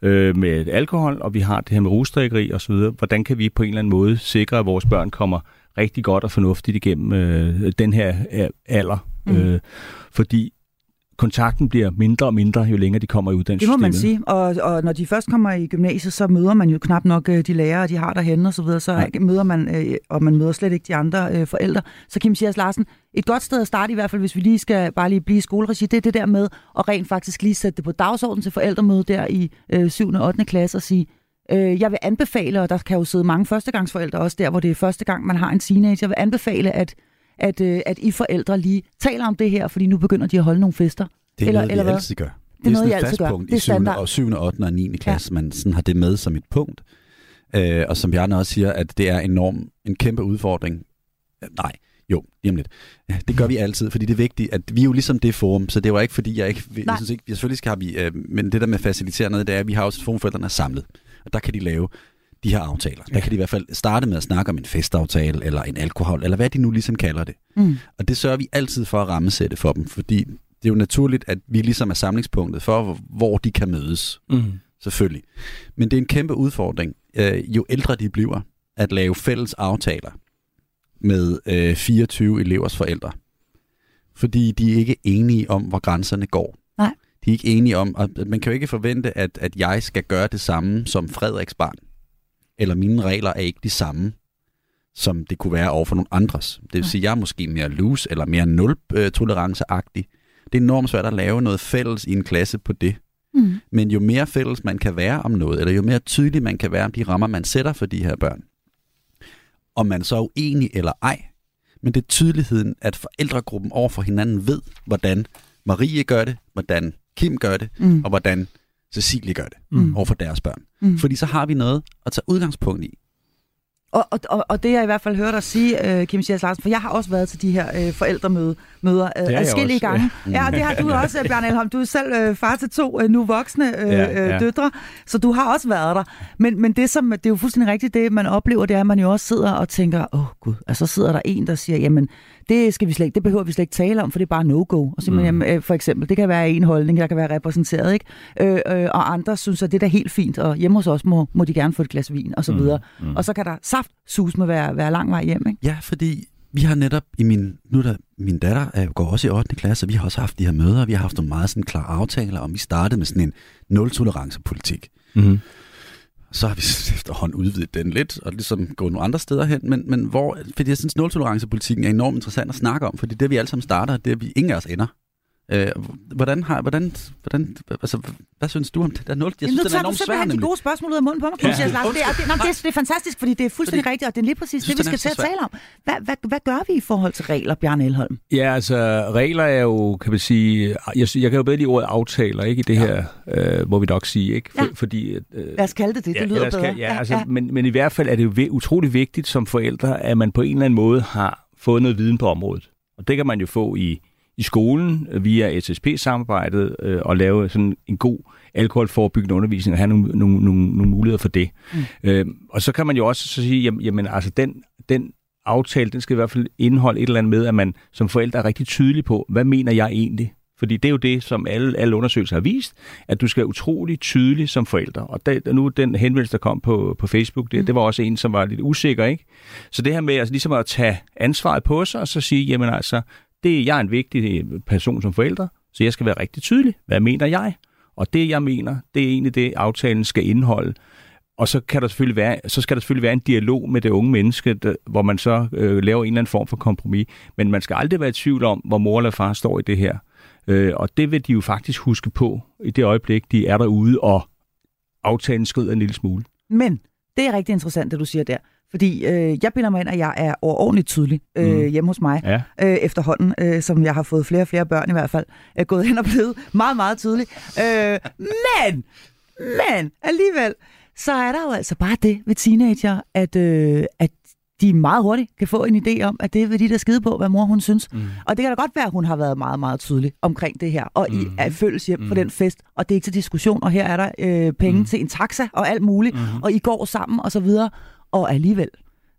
[SPEAKER 4] øh, med alkohol, og vi har det her med rusdrikkeri osv. Hvordan kan vi på en eller anden måde sikre, at vores børn kommer rigtig godt og fornuftigt igennem øh, den her øh, alder. Mm. Øh, fordi kontakten bliver mindre og mindre, jo længere de kommer i uddannelsessystemet.
[SPEAKER 3] Det må man sige, og, og når de først kommer i gymnasiet, så møder man jo knap nok øh, de lærere, de har derhenne og så videre, så ja. møder man, øh, og man møder slet ikke de andre øh, forældre. Så Kim Sias Larsen, et godt sted at starte i hvert fald, hvis vi lige skal bare lige blive i skoleregi, det er det der med at rent faktisk lige sætte det på dagsordenen til forældremøde der i øh, 7. og 8. klasse og sige, øh, jeg vil anbefale, og der kan jo sidde mange førstegangsforældre også der, hvor det er første gang, man har en teenager, jeg vil anbefale, at at, øh, at I forældre lige taler om det her, fordi nu begynder de at holde nogle fester.
[SPEAKER 5] Det er
[SPEAKER 3] eller,
[SPEAKER 5] noget,
[SPEAKER 3] eller
[SPEAKER 5] vi
[SPEAKER 3] hvad?
[SPEAKER 5] altid gør.
[SPEAKER 3] Det er noget, I
[SPEAKER 5] sådan et
[SPEAKER 3] altid
[SPEAKER 5] fast
[SPEAKER 3] gør.
[SPEAKER 5] punkt
[SPEAKER 3] Det er
[SPEAKER 5] i 7.
[SPEAKER 3] standard.
[SPEAKER 5] og 7. 8. og 9. klasse. Man sådan har det med som et punkt. Øh, og som Bjarne også siger, at det er enorm, en kæmpe udfordring. Øh, Nej, jo, lige lidt. Ja, Det gør vi altid, fordi det er vigtigt, at vi er jo ligesom det forum, så det var ikke fordi, jeg ikke... Jeg
[SPEAKER 3] Nej.
[SPEAKER 5] synes ikke, jeg selvfølgelig skal have vi, øh, men det der med at facilitere noget, det er, at vi har også forumforældrene samlet. Og der kan de lave de her aftaler. Der kan de i hvert fald starte med at snakke om en festaftale, eller en alkohol, eller hvad de nu ligesom kalder det.
[SPEAKER 3] Mm.
[SPEAKER 5] Og det sørger vi altid for at rammesætte for dem, fordi det er jo naturligt, at vi ligesom er samlingspunktet for, hvor- hvor de kan mødes.
[SPEAKER 4] Mm.
[SPEAKER 5] Selvfølgelig. Men det er en kæmpe udfordring, øh, jo ældre de bliver, at lave fælles aftaler med øh, 24 elevers forældre. Fordi de er ikke enige om, hvor grænserne går.
[SPEAKER 3] Nej.
[SPEAKER 5] De er ikke enige om, og man kan jo ikke forvente, at, at jeg skal gøre det samme som Frederiks barn. Eller mine regler er ikke de samme, som det kunne være over for nogle andres. Det vil sige, at jeg er måske mere loose eller mere nul-toleranceagtig. Det er enormt svært at lave noget fælles i en klasse på det.
[SPEAKER 3] Mm.
[SPEAKER 5] Men jo mere fælles man kan være om noget, eller jo mere tydelig man kan være om de rammer, man sætter for de her børn, om man så er uenig eller ej, men det er tydeligheden, at forældregruppen over for hinanden ved, hvordan Marie gør det, hvordan Kim gør det,
[SPEAKER 3] Mm.
[SPEAKER 5] og hvordan Cecilie gør det
[SPEAKER 3] Mm.
[SPEAKER 5] over for deres børn.
[SPEAKER 3] Mm.
[SPEAKER 5] Fordi så har vi noget at tage udgangspunkt i.
[SPEAKER 3] Og, og, og, og det jeg i hvert fald hørt dig sige, øh, Kim Sias Larsen, for jeg har også været til de her øh, forældremøder møder, øh, adskillige
[SPEAKER 4] også,
[SPEAKER 3] gange. Ja, og det har du også, øh, Bjarne Elholm. Du er selv øh, far til to øh, nu voksne øh,
[SPEAKER 4] Ja,
[SPEAKER 3] ja,
[SPEAKER 4] ja.
[SPEAKER 3] ja. døtre, så du har også været der. Men, men det, som, det er jo fuldstændig rigtigt, det man oplever, det er, at man jo også sidder og tænker, åh oh, gud, altså så sidder der en, der siger, jamen, det, skal vi slet ikke, det behøver vi slet ikke tale om, for det er bare no-go. Og så, mm. jamen, øh, for eksempel, det kan være en holdning, der kan være repræsenteret, ikke? Øh, øh, og andre synes, at det er da helt fint, og hjemme hos os må, må de gerne få et glas vin, og så videre. Mm. Mm. Og så kan der saft sus med være, være lang vej hjem, ikke?
[SPEAKER 5] Ja, fordi vi har netop i min, nu er der, min datter er, går også i 8. klasse, og vi har også haft de her møder, og vi har haft nogle meget sådan klare aftaler, og vi startede med sådan en nul-tolerance-politik.
[SPEAKER 4] Mm.
[SPEAKER 5] Så har vi efterhånden udvidet den lidt, og ligesom gået nogle andre steder hen, men, men hvor, fordi jeg synes, nul-tolerance-politikken er enormt interessant at snakke om, fordi det vi alle sammen starter, det er, at vi ingen af os ender. Øh, hvordan har, hvordan, hvordan, altså, hvad synes du om det? Der er nul, jeg
[SPEAKER 3] Jamen,
[SPEAKER 5] synes,
[SPEAKER 3] nu
[SPEAKER 5] den er
[SPEAKER 3] tager du
[SPEAKER 5] enormt svær,
[SPEAKER 3] simpelthen de gode spørgsmål ud af munden på mig,
[SPEAKER 4] Ja.
[SPEAKER 3] ja. Larsen. Det er, det, nej, det, er, det er fantastisk, fordi det er fuldstændig
[SPEAKER 5] Fordi-
[SPEAKER 3] rigtigt, og det er lige præcis
[SPEAKER 5] synes,
[SPEAKER 3] det, vi skal til at tale om. Hvad, hvad, hvad gør vi i forhold til regler, Bjarne Elholm?
[SPEAKER 4] Ja, altså regler er jo, kan man sige, jeg, jeg kan jo bedre lide ordet aftaler, ikke i det
[SPEAKER 5] Ja.
[SPEAKER 4] her, øh, må vi nok sige, ikke? For,
[SPEAKER 3] Ja.
[SPEAKER 4] fordi... Øh,
[SPEAKER 3] Lad os kalde det det, det lyder
[SPEAKER 4] ellers
[SPEAKER 3] bedre.
[SPEAKER 4] Kan, ja, altså, Men, men i hvert fald er det jo utrolig vigtigt som forældre, at man på en eller anden måde har fået noget viden på området. Og det kan man jo få i, i skolen øh, via SSP-samarbejdet øh, og lave sådan en god alkoholforebyggende undervisning og have nogle, nogle, nogle, nogle muligheder for det. Mm. Øh, og så kan man jo også så sige, jamen, jamen altså den, den aftale, den skal i hvert fald indeholde et eller andet med, at man som forældre er rigtig tydelig på, hvad mener jeg egentlig? Fordi det er jo det, som alle, alle undersøgelser har vist, at du skal være utrolig tydelig som forældre. Og der, nu den henvendelse, der kom på, på Facebook, det, mm. det var også en, som var lidt usikker. ikke. Så det her med altså, ligesom at tage ansvaret på sig, og så sige, jamen altså, det, jeg er en vigtig øh, person som forælder, så jeg skal være rigtig tydelig. Hvad mener jeg? Og det, jeg mener, det er egentlig det, aftalen skal indeholde. Og så, kan der selvfølgelig være, så skal der selvfølgelig være en dialog med det unge menneske, der, hvor man så øh, laver en eller anden form for kompromis. Men man skal aldrig være i tvivl om, hvor mor eller far står i det her. Øh, og det vil de jo faktisk huske på i det øjeblik, de er derude, og aftalen skrider en lille smule.
[SPEAKER 3] Men det er rigtig interessant, det du siger der. Fordi øh, jeg bilder mig ind, at jeg er overordentligt tydelig øh,
[SPEAKER 4] Mm.
[SPEAKER 3] hjemme hos mig
[SPEAKER 4] Ja.
[SPEAKER 3] øh, efterhånden, øh, som jeg har fået flere og flere børn i hvert fald, er gået hen og blevet meget, meget tydelig. Øh, men, men alligevel, så er der jo altså bare det ved teenager, at, øh, at de meget hurtigt kan få en idé om, at det vil de der skide på, hvad mor hun synes. Mm. Og det kan da godt være, at hun har været meget, meget tydelig omkring det her, og mm. i er følges hjem mm. for den fest, og det er ikke til diskussion, og her er der øh, penge mm. til en taxa og alt muligt, mm. og I går sammen og så videre, og alligevel,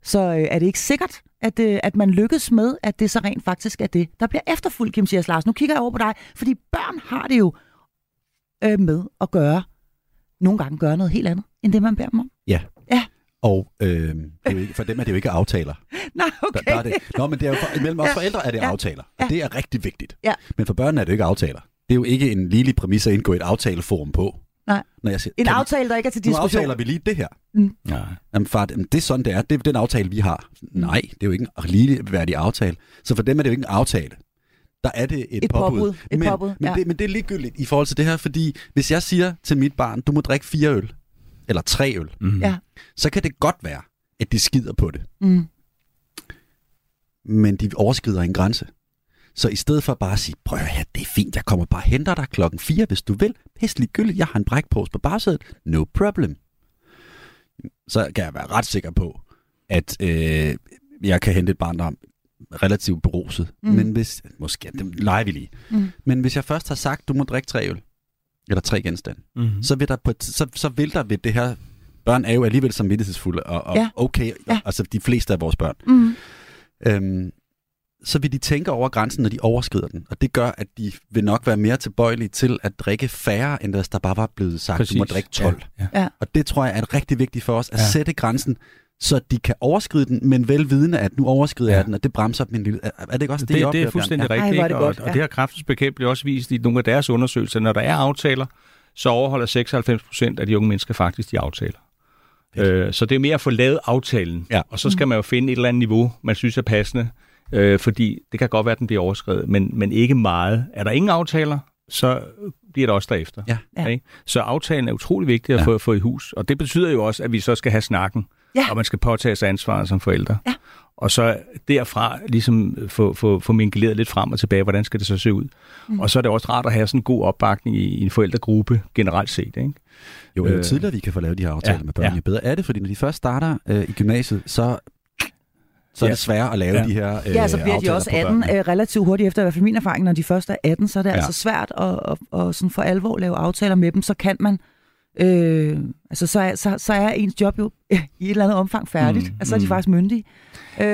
[SPEAKER 3] så øh, er det ikke sikkert, at, øh, at man lykkes med, at det så rent faktisk er det, der bliver efterfulgt, Kim Sias Larsen. Nu kigger jeg over på dig, fordi børn har det jo øh, med at gøre, nogle gange gøre noget helt andet, end det man beder dem om.
[SPEAKER 5] Ja.
[SPEAKER 3] Ja.
[SPEAKER 5] Og øh, det er jo ikke, for dem er det jo ikke aftaler.
[SPEAKER 3] Nej, okay.
[SPEAKER 5] Der, der er det. Nå, men det er jo for, mellem os
[SPEAKER 3] Ja.
[SPEAKER 5] forældre er det
[SPEAKER 3] Ja.
[SPEAKER 5] aftaler.
[SPEAKER 3] Ja.
[SPEAKER 5] Og det er rigtig vigtigt.
[SPEAKER 3] Ja.
[SPEAKER 5] Men for børnene er det jo ikke aftaler. Det er jo ikke en lille præmis at indgå et aftaleforum på.
[SPEAKER 3] Nej.
[SPEAKER 5] Når jeg siger,
[SPEAKER 3] En aftale, der ikke er til
[SPEAKER 5] Nu
[SPEAKER 3] diskussion.
[SPEAKER 5] aftaler vi lige det her.
[SPEAKER 4] Nej.
[SPEAKER 5] Jamen far, det er sådan, det er. Det er den aftale, vi har. Nej, det er jo ikke en ligeværdig aftale. Så for dem er det jo ikke en aftale. Der er det et,
[SPEAKER 3] Et påbud. Et
[SPEAKER 5] men,
[SPEAKER 3] påbud,
[SPEAKER 5] men,
[SPEAKER 3] ja.
[SPEAKER 5] det, men det er ligegyldigt i forhold til det her, fordi hvis jeg siger til mit barn, du må drikke fire øl, eller tre øl,
[SPEAKER 4] Mm.
[SPEAKER 3] Ja.
[SPEAKER 5] så kan det godt være, at de skider på det.
[SPEAKER 3] Mm.
[SPEAKER 5] Men de overskrider en grænse. Så i stedet for bare at sige, prøv her, det er fint, jeg kommer bare og henter dig klokken 4, hvis du vil. Pisse ligegyldigt, jeg har en brækpose på bagsædet. No problem. Så kan jeg være ret sikker på, at øh, jeg kan hente et barn, der er relativt beruset.
[SPEAKER 3] Mm.
[SPEAKER 5] Men hvis, måske, det leger vi lige.
[SPEAKER 3] Mm.
[SPEAKER 5] Men hvis jeg først har sagt, du må drikke tre øl, eller tre genstande,
[SPEAKER 4] Mm.
[SPEAKER 5] så vil der, på, et- så, så vil der ved det her, børn er jo alligevel samvittighedsfulde, og, og
[SPEAKER 3] Ja.
[SPEAKER 5] ja. okay,
[SPEAKER 3] Ja.
[SPEAKER 5] ja. altså de fleste af vores børn,
[SPEAKER 3] Mm.
[SPEAKER 5] øhm, så vil de tænke over grænsen, når de overskrider den. Og det gør, at de vil nok være mere tilbøjelige til at drikke færre, end hvis der bare var blevet sagt, Præcis. du må drikke 12.
[SPEAKER 4] Ja, ja.
[SPEAKER 3] Ja.
[SPEAKER 5] Og det tror jeg er rigtig vigtigt for os, at
[SPEAKER 4] Ja.
[SPEAKER 5] ja. sætte grænsen, så de kan overskride den, men vel vidende, at nu overskrider
[SPEAKER 4] Ja.
[SPEAKER 5] jeg den, og det bremser en lille... Er, det ikke også det,
[SPEAKER 4] Det,
[SPEAKER 5] I
[SPEAKER 4] det, er fuldstændig
[SPEAKER 5] Bjørn?
[SPEAKER 4] rigtigt,
[SPEAKER 3] Ej, det godt,
[SPEAKER 4] og,
[SPEAKER 3] ja.
[SPEAKER 4] og det har kræftens bekæmpelse også vist i nogle af deres undersøgelser. Når der er aftaler, så overholder 96 procent af de unge mennesker faktisk de aftaler. Øh, så det er mere at få lavet aftalen,
[SPEAKER 5] Ja.
[SPEAKER 4] og så skal man jo finde et eller andet niveau, man synes er passende, øh, fordi det kan godt være, at den bliver overskrevet, men, men ikke meget. Er der ingen aftaler, så bliver der også derefter.
[SPEAKER 5] Ja.
[SPEAKER 3] Ja.
[SPEAKER 4] Ikke? Så aftalen er utrolig vigtig at
[SPEAKER 5] Ja.
[SPEAKER 4] få, få i hus, og det betyder jo også, at vi så skal have snakken,
[SPEAKER 3] Ja.
[SPEAKER 4] og man skal påtage sig ansvaret som forældre.
[SPEAKER 3] Ja.
[SPEAKER 4] Og så derfra ligesom få, få, få mingeleret lidt frem og tilbage, hvordan skal det så se ud. Mm. Og så er det også rart at have sådan en god opbakning i, i en forældregruppe generelt set. Ikke?
[SPEAKER 5] Jo, jo
[SPEAKER 4] Øh,
[SPEAKER 5] tidligere vi kan få lavet de her aftaler
[SPEAKER 4] ja,
[SPEAKER 5] med børn,
[SPEAKER 4] ja.
[SPEAKER 5] jo bedre er det, fordi når de først starter øh, i gymnasiet, så, så er det sværere at lave
[SPEAKER 4] Ja.
[SPEAKER 5] de her øh,
[SPEAKER 3] Ja, så bliver de også
[SPEAKER 5] på
[SPEAKER 3] 18
[SPEAKER 5] børnene.
[SPEAKER 3] øh, relativt hurtigt efter, i hvert fald min erfaring, når de først er 18, så er det ja. Altså svært at, at, at sådan for alvor lave aftaler med dem, så kan man, øh, altså så er, så, så er ens job jo i et eller andet omfang færdigt, mm,
[SPEAKER 4] Mm,
[SPEAKER 3] altså så er de
[SPEAKER 4] mm.
[SPEAKER 3] faktisk myndige. Øh,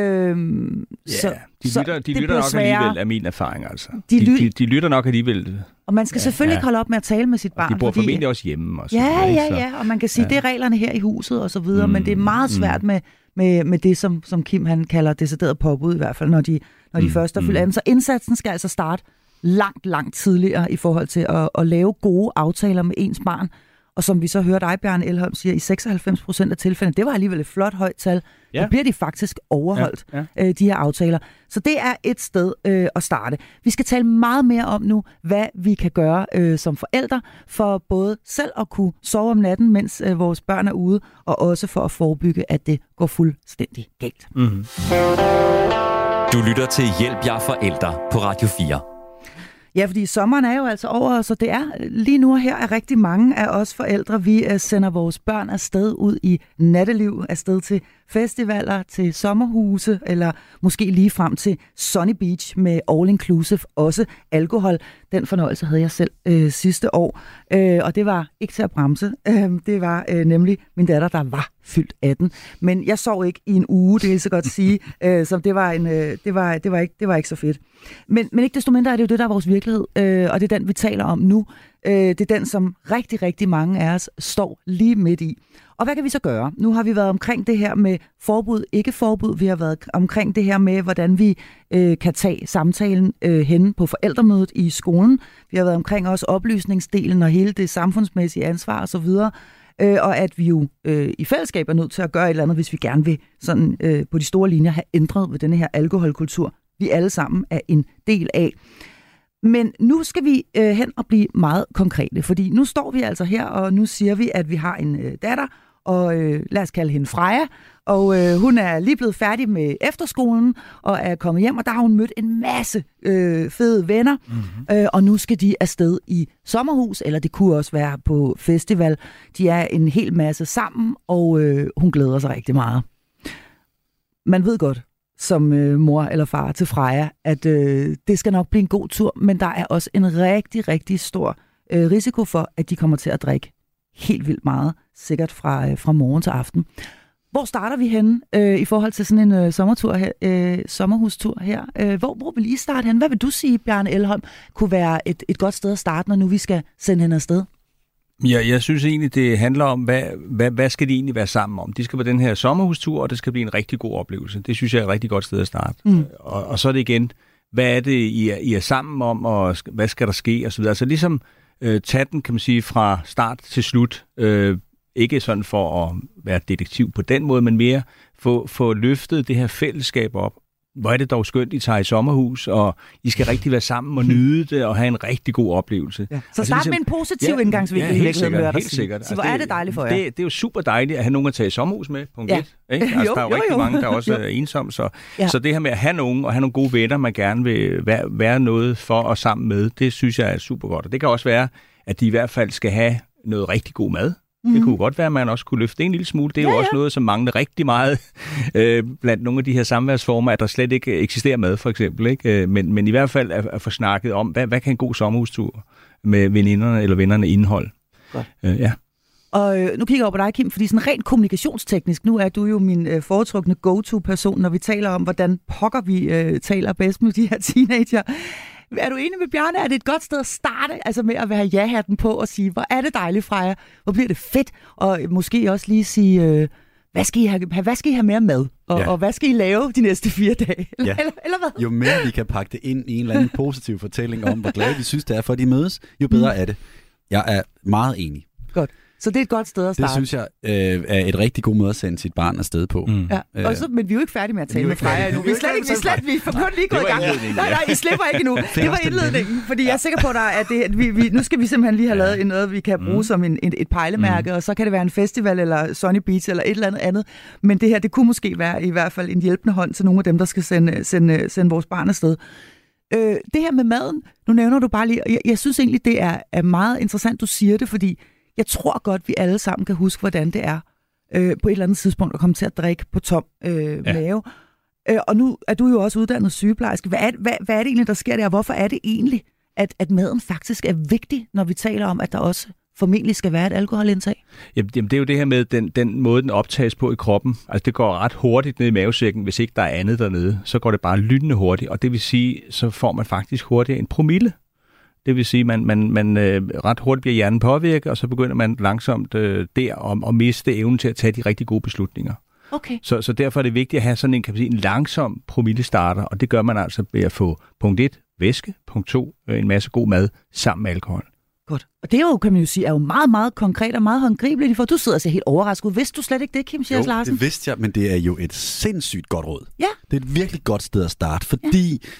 [SPEAKER 4] Ja,
[SPEAKER 3] så,
[SPEAKER 4] de lytter, de
[SPEAKER 3] det
[SPEAKER 4] lytter nok
[SPEAKER 3] sværere.
[SPEAKER 4] alligevel, af min erfaring. Altså.
[SPEAKER 3] De
[SPEAKER 4] De,
[SPEAKER 3] ly-
[SPEAKER 4] de, de lytter nok alligevel.
[SPEAKER 3] Og man skal
[SPEAKER 4] Ja,
[SPEAKER 3] selvfølgelig
[SPEAKER 4] ja.
[SPEAKER 3] holde op med at tale med sit barn.
[SPEAKER 4] De bor
[SPEAKER 3] fordi,
[SPEAKER 4] formentlig også hjemme. Og så
[SPEAKER 3] Ja, ja, ja, og man kan sige,
[SPEAKER 4] Ja.
[SPEAKER 3] det er reglerne her i huset og så videre, mm, men
[SPEAKER 4] Mm,
[SPEAKER 3] det er meget svært
[SPEAKER 4] mm.
[SPEAKER 3] med, med, med det, som, som Kim han kalder decideret påbud, i hvert fald når de, når de
[SPEAKER 4] Mm,
[SPEAKER 3] først er fyldt
[SPEAKER 4] mm.
[SPEAKER 3] 18. Så indsatsen skal altså starte langt, langt tidligere i forhold til at, at lave gode aftaler med ens barn. Og som vi så hørte dig, Bjørn Elholm, siger, i 96 procent af tilfældene, det var alligevel et flot højt tal, ja.
[SPEAKER 4] Ja.
[SPEAKER 3] så bliver de faktisk overholdt,
[SPEAKER 4] Ja,
[SPEAKER 3] øh, de her aftaler. Så det er et sted øh, at starte. Vi skal tale meget mere om nu, hvad vi kan gøre øh, som forældre, for både selv at kunne sove om natten, mens øh, vores børn er ude, og også for at forebygge, at det går fuldstændig galt.
[SPEAKER 4] Mm-hmm.
[SPEAKER 2] Du lytter til Hjælp jer forældre på Radio 4.
[SPEAKER 3] Ja, fordi sommeren er jo altså over, så det er lige nu og her er rigtig mange af os forældre, vi øh, sender vores børn afsted ud i natteliv, afsted til festivaler, til sommerhuse, eller måske lige frem til Sunny Beach med all inclusive, også alkohol. Den fornøjelse havde jeg selv øh, sidste år, øh, og det var ikke til at bremse. Øh, det var øh, nemlig min datter, der var fyldt 18. Men jeg sov ikke i en uge, det vil så godt sige, øh, så det var, en, øh, det, var, det, var ikke, det var ikke så fedt. Men, men ikke desto mindre er det jo det, der er vores virkelighed, øh, og det er den, vi taler om nu. Øh, det er den, som rigtig, rigtig mange af os står lige midt i. Og hvad kan vi så gøre? Nu har vi været omkring det her med forbud, ikke forbud. Vi har været omkring det her med, hvordan vi øh, kan tage samtalen øh, hen på forældremødet i skolen. Vi har været omkring også oplysningsdelen og hele det samfundsmæssige ansvar osv., øh, og at vi jo øh, i fællesskab er nødt til at gøre et eller andet, hvis vi gerne vil sådan, øh, på de store linjer have ændret ved denne her alkoholkultur, vi alle sammen er en del af. Men nu skal vi øh, hen og blive meget konkrete, fordi nu står vi altså her, og nu siger vi, at vi har en øh, datter, og øh, lad os kalde hende Freja, og øh, hun er lige blevet færdig med efterskolen, og er kommet hjem, og der har hun mødt en masse øh, fede venner, mm-hmm. øh, og nu skal de afsted i sommerhus, eller det kunne også være på festival. De er en hel masse sammen, og øh, hun glæder sig rigtig meget. Man ved godt, som øh, mor eller far til Freja, at øh, det skal nok blive en god tur, men der er også en rigtig, rigtig stor øh, risiko for, at de kommer til at drikke helt vildt meget, sikkert fra, øh, fra morgen til aften. Hvor starter vi henne øh, i forhold til sådan en øh, sommertur her, øh, sommerhustur her? Øh, hvor, hvor vil I starte hen? Hvad vil du sige, Bjarne Elholm, kunne være et, et godt sted at starte, når nu vi skal sende hende afsted?
[SPEAKER 4] Ja, jeg synes egentlig, det handler om, hvad, hvad, hvad skal de egentlig være sammen om? De skal på den her sommerhustur, og det skal blive en rigtig god oplevelse. Det synes jeg er et rigtig godt sted at starte. Mm. Og, og så er det igen, hvad er det, I er, I er sammen om, og hvad skal der ske, og så videre. Altså ligesom øh, tage den, kan man sige, fra start til slut. Øh, ikke sådan for at være detektiv på den måde, men mere få, få løftet det her fællesskab op, hvor er det dog skønt, I tager i sommerhus, og I skal rigtig være sammen og nyde det, og have en rigtig god oplevelse.
[SPEAKER 3] Ja. Så altså, start ligesom, med en positiv ja, indgangsvinkel
[SPEAKER 4] ja, helt sikkert, helt sikkert.
[SPEAKER 3] Så hvor altså, er det dejligt for jer.
[SPEAKER 4] Det, det er jo super dejligt at have nogen at tage i sommerhus med, punkt ja. et. Ikke? Altså, jo, der er jo, jo rigtig jo. mange, der også er ensomme. Så, ja. så det her med at have nogen, og have nogle gode venner, man gerne vil være, være noget for og sammen med, det synes jeg er super godt. Og det kan også være, at de i hvert fald skal have noget rigtig god mad. Mm. Det kunne godt være, at man også kunne løfte en lille smule. Det er ja, jo også ja. noget, som mangler rigtig meget øh, blandt nogle af de her samværsformer, at der slet ikke eksisterer mad, for eksempel. Ikke? Øh, men, men i hvert fald at, at få snakket om, hvad, hvad kan en god sommerhustur med veninderne eller vennerne indhold? Godt. Øh, ja.
[SPEAKER 3] Og øh, nu kigger jeg over på dig, Kim, fordi sådan rent kommunikationsteknisk, nu er du jo min øh, foretrukne go-to-person, når vi taler om, hvordan pokker vi øh, taler bedst med de her teenager. Er du enig med Bjarne? Er det et godt sted at starte altså med at være ja-hatten på og sige, hvor er det dejligt, Freja? Hvor bliver det fedt? Og måske også lige sige, øh, hvad, skal I have, hvad skal I have mere mad? Og, ja. og hvad skal I lave de næste fire dage? Eller, ja. eller, eller hvad?
[SPEAKER 5] Jo mere vi kan pakke det ind i en eller anden positiv fortælling om, hvor glade vi synes, det er for, at de mødes, jo bedre mm. er det. Jeg er meget enig.
[SPEAKER 3] Godt. Så det er et godt sted at starte.
[SPEAKER 5] Det synes jeg øh, er et rigtig god måde at sende sit barn afsted på.
[SPEAKER 3] Mm. Ja. Og så, men vi er jo ikke færdige med at tale med Freja nu. Vi er slet ikke, vi er slet, vi er lige gået i gang. Nej, nej, I slipper ikke endnu. Det var indledningen, fordi jeg er sikker på, at det, vi, vi, nu skal vi simpelthen lige have lavet noget, vi kan bruge mm. som en, et, et pejlemærke, mm. og så kan det være en festival, eller Sunny Beach, eller et eller andet andet. Men det her, det kunne måske være i hvert fald en hjælpende hånd til nogle af dem, der skal sende, sende, sende vores barn afsted. Øh, det her med maden, nu nævner du bare lige, jeg, jeg synes egentlig, det er, er meget interessant, du siger det, fordi jeg tror godt, vi alle sammen kan huske, hvordan det er øh, på et eller andet tidspunkt at komme til at drikke på tom øh, ja. mave. Øh, og nu er du jo også uddannet sygeplejerske. Hvad er, hvad, hvad er det egentlig, der sker der? Hvorfor er det egentlig, at, at maden faktisk er vigtig, når vi taler om, at der også formentlig skal være et alkoholindtag?
[SPEAKER 4] Jamen, det er jo det her med den, den måde, den optages på i kroppen. Altså, det går ret hurtigt ned i mavesækken, hvis ikke der er andet dernede. Så går det bare lynende hurtigt, og det vil sige, så får man faktisk hurtigt en promille det vil sige, at man, man, man øh, ret hurtigt bliver hjernen påvirket, og så begynder man langsomt øh, der at, at miste evnen til at tage de rigtig gode beslutninger.
[SPEAKER 3] Okay.
[SPEAKER 4] Så, så derfor er det vigtigt at have sådan en, kan man sige, en langsom promillestarter, og det gør man altså ved at få punkt 1, væske, punkt 2, øh, en masse god mad sammen med alkohol.
[SPEAKER 3] Godt. Og det er jo, kan man jo sige, er jo meget, meget konkret og meget håndgribeligt, for du sidder og ser helt overrasket. Vidste du slet ikke det, Kim Schiers Larsen?
[SPEAKER 5] det vidste jeg, men det er jo et sindssygt godt råd.
[SPEAKER 3] Ja.
[SPEAKER 5] Det er et virkelig godt sted at starte, fordi ja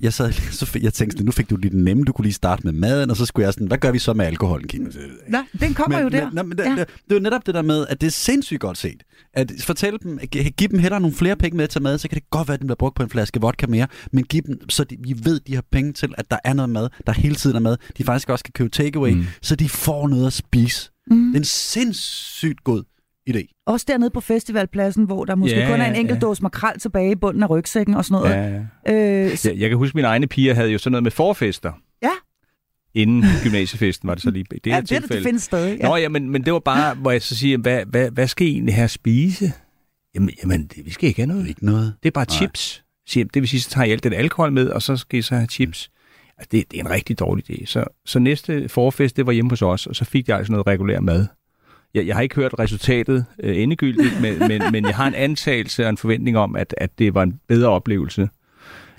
[SPEAKER 5] jeg, sad, så fik, jeg tænkte, nu fik du lige den nemme, du kunne lige starte med maden, og så skulle jeg sådan, hvad gør vi så med alkoholen, Kim?
[SPEAKER 3] Nej, den kommer
[SPEAKER 5] men,
[SPEAKER 3] jo der.
[SPEAKER 5] Men, men, ja. det, det, det er jo netop det der med, at det er sindssygt godt set. At fortælle dem, giv dem heller nogle flere penge med til mad, så kan det godt være, at den bliver brugt på en flaske vodka mere, men giv dem, så de, vi ved, de har penge til, at der er noget mad, der hele tiden er mad. De faktisk også kan købe takeaway, mm. så de får noget at spise. Mm. Det er en sindssygt god idé.
[SPEAKER 3] Også dernede på festivalpladsen, hvor der måske ja, kun er en enkelt ja. dåse makrel tilbage i bunden af rygsækken og sådan noget. Ja,
[SPEAKER 4] ja. Øh, så... jeg, jeg kan huske, at mine egne piger havde jo sådan noget med forfester.
[SPEAKER 3] Ja.
[SPEAKER 4] Inden gymnasiefesten var det så lige det
[SPEAKER 3] her ja, det tilfælde. det findes stadig.
[SPEAKER 4] Ja. Nå ja, men, men det var bare, hvor jeg så siger, hvad, hvad, hvad skal I egentlig at spise? Jamen, jamen det, vi skal ikke have noget.
[SPEAKER 5] Ikke noget.
[SPEAKER 4] Det er bare Nej. chips. Det vil sige, så tager I alt den alkohol med, og så skal I så have chips. Altså, det, det er en rigtig dårlig idé. Så, så næste forfest, det var hjemme hos os, og så fik jeg altså noget regulær mad jeg, jeg har ikke hørt resultatet øh, endegyldigt, men, men, men jeg har en antagelse og en forventning om, at, at det var en bedre oplevelse.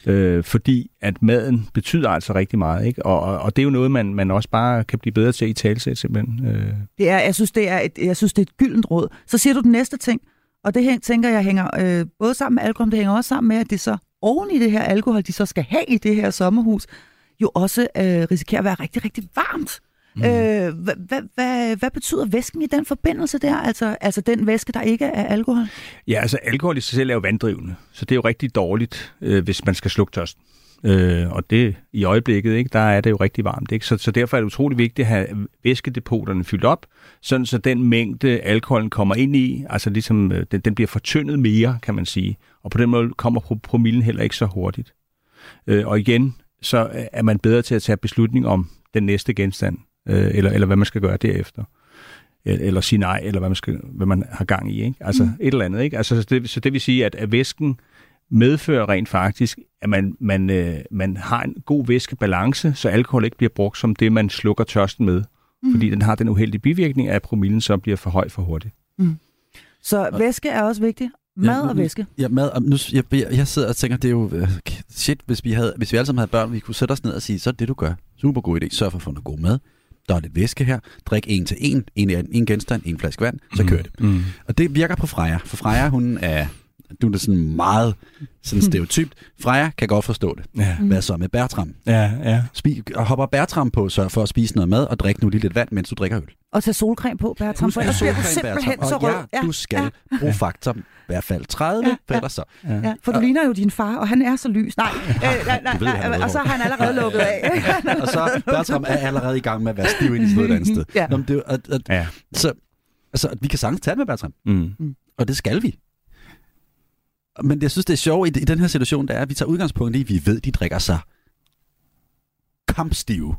[SPEAKER 4] Øh, fordi at maden betyder altså rigtig meget, ikke? Og, og, og det er jo noget, man, man også bare kan blive bedre til i talsæt, simpelthen. Øh.
[SPEAKER 3] Det er, jeg, synes, det er et, jeg synes, det er et gyldent råd. Så siger du den næste ting, og det her, tænker jeg hænger øh, både sammen med alkohol, det hænger også sammen med, at det så oven i det her alkohol, de så skal have i det her sommerhus, jo også øh, risikerer at være rigtig, rigtig varmt. Mm. Øh, hvad, hvad, hvad, hvad betyder væsken i den forbindelse der? Altså, altså den væske, der ikke er alkohol?
[SPEAKER 4] Ja, altså alkohol i sig selv er jo vanddrivende, så det er jo rigtig dårligt, øh, hvis man skal slukke tørsten. Øh, og det i øjeblikket, ikke, der er det jo rigtig varmt. Ikke? Så, så derfor er det utrolig vigtigt at have væskedepoterne fyldt op, sådan så den mængde alkoholen kommer ind i, altså ligesom øh, den, den bliver fortyndet mere, kan man sige. Og på den måde kommer promillen heller ikke så hurtigt. Øh, og igen, så er man bedre til at tage beslutning om den næste genstand øh, eller, eller hvad man skal gøre derefter. Eller sige nej, eller hvad man, skal, hvad man har gang i. Ikke? Altså mm. et eller andet. Ikke? Altså, så, det, så det vil sige, at, at væsken medfører rent faktisk, at man, man, øh, man har en god væskebalance, så alkohol ikke bliver brugt som det, man slukker tørsten med. mm. fordi den har den uheldige bivirkning, at promillen så bliver for høj for hurtigt. Mm.
[SPEAKER 3] Så væske er også vigtigt. Mad ja, og væske.
[SPEAKER 5] Ja, mad. Og nu, jeg, jeg sidder og tænker, det er jo øh, shit, hvis vi, havde, hvis vi alle sammen havde børn, vi kunne sætte os ned og sige, så er det, du gør. Super god idé. Sørg for at få noget god mad. Der er lidt væske her. Drik en til en. En, en genstand, en flaske vand. Så mm. kører det. Mm. Og det virker på Freja. For Freja, hun er du er sådan meget sådan stereotypt. Freja kan godt forstå det. Ja. Hvad så med Bertram?
[SPEAKER 4] Ja, ja.
[SPEAKER 5] Spi- hopper Bertram på, så for at spise noget mad og drikke nu lige lidt vand, mens du drikker øl.
[SPEAKER 3] Og tage solcreme på, Bertram, for ellers bliver du simpelthen så rød.
[SPEAKER 5] Ja, du skal ja. bruge faktor i hvert fald 30, ja, for ellers så.
[SPEAKER 3] Ja. ja. for du ligner jo din far, og han er så lys. Nej, øh, nej, nej, nej, nej og så har han allerede lukket af.
[SPEAKER 5] og så Bertram er allerede i gang med at være stiv ind i stedet et andet sted. Ja. Nå, det, at, at, ja. Så altså, vi kan sagtens tage med Bertram. Mm. Og det skal vi. Men jeg synes, det er sjovt i, i den her situation, der er, at vi tager udgangspunkt i, at vi ved, at de drikker sig kampstive.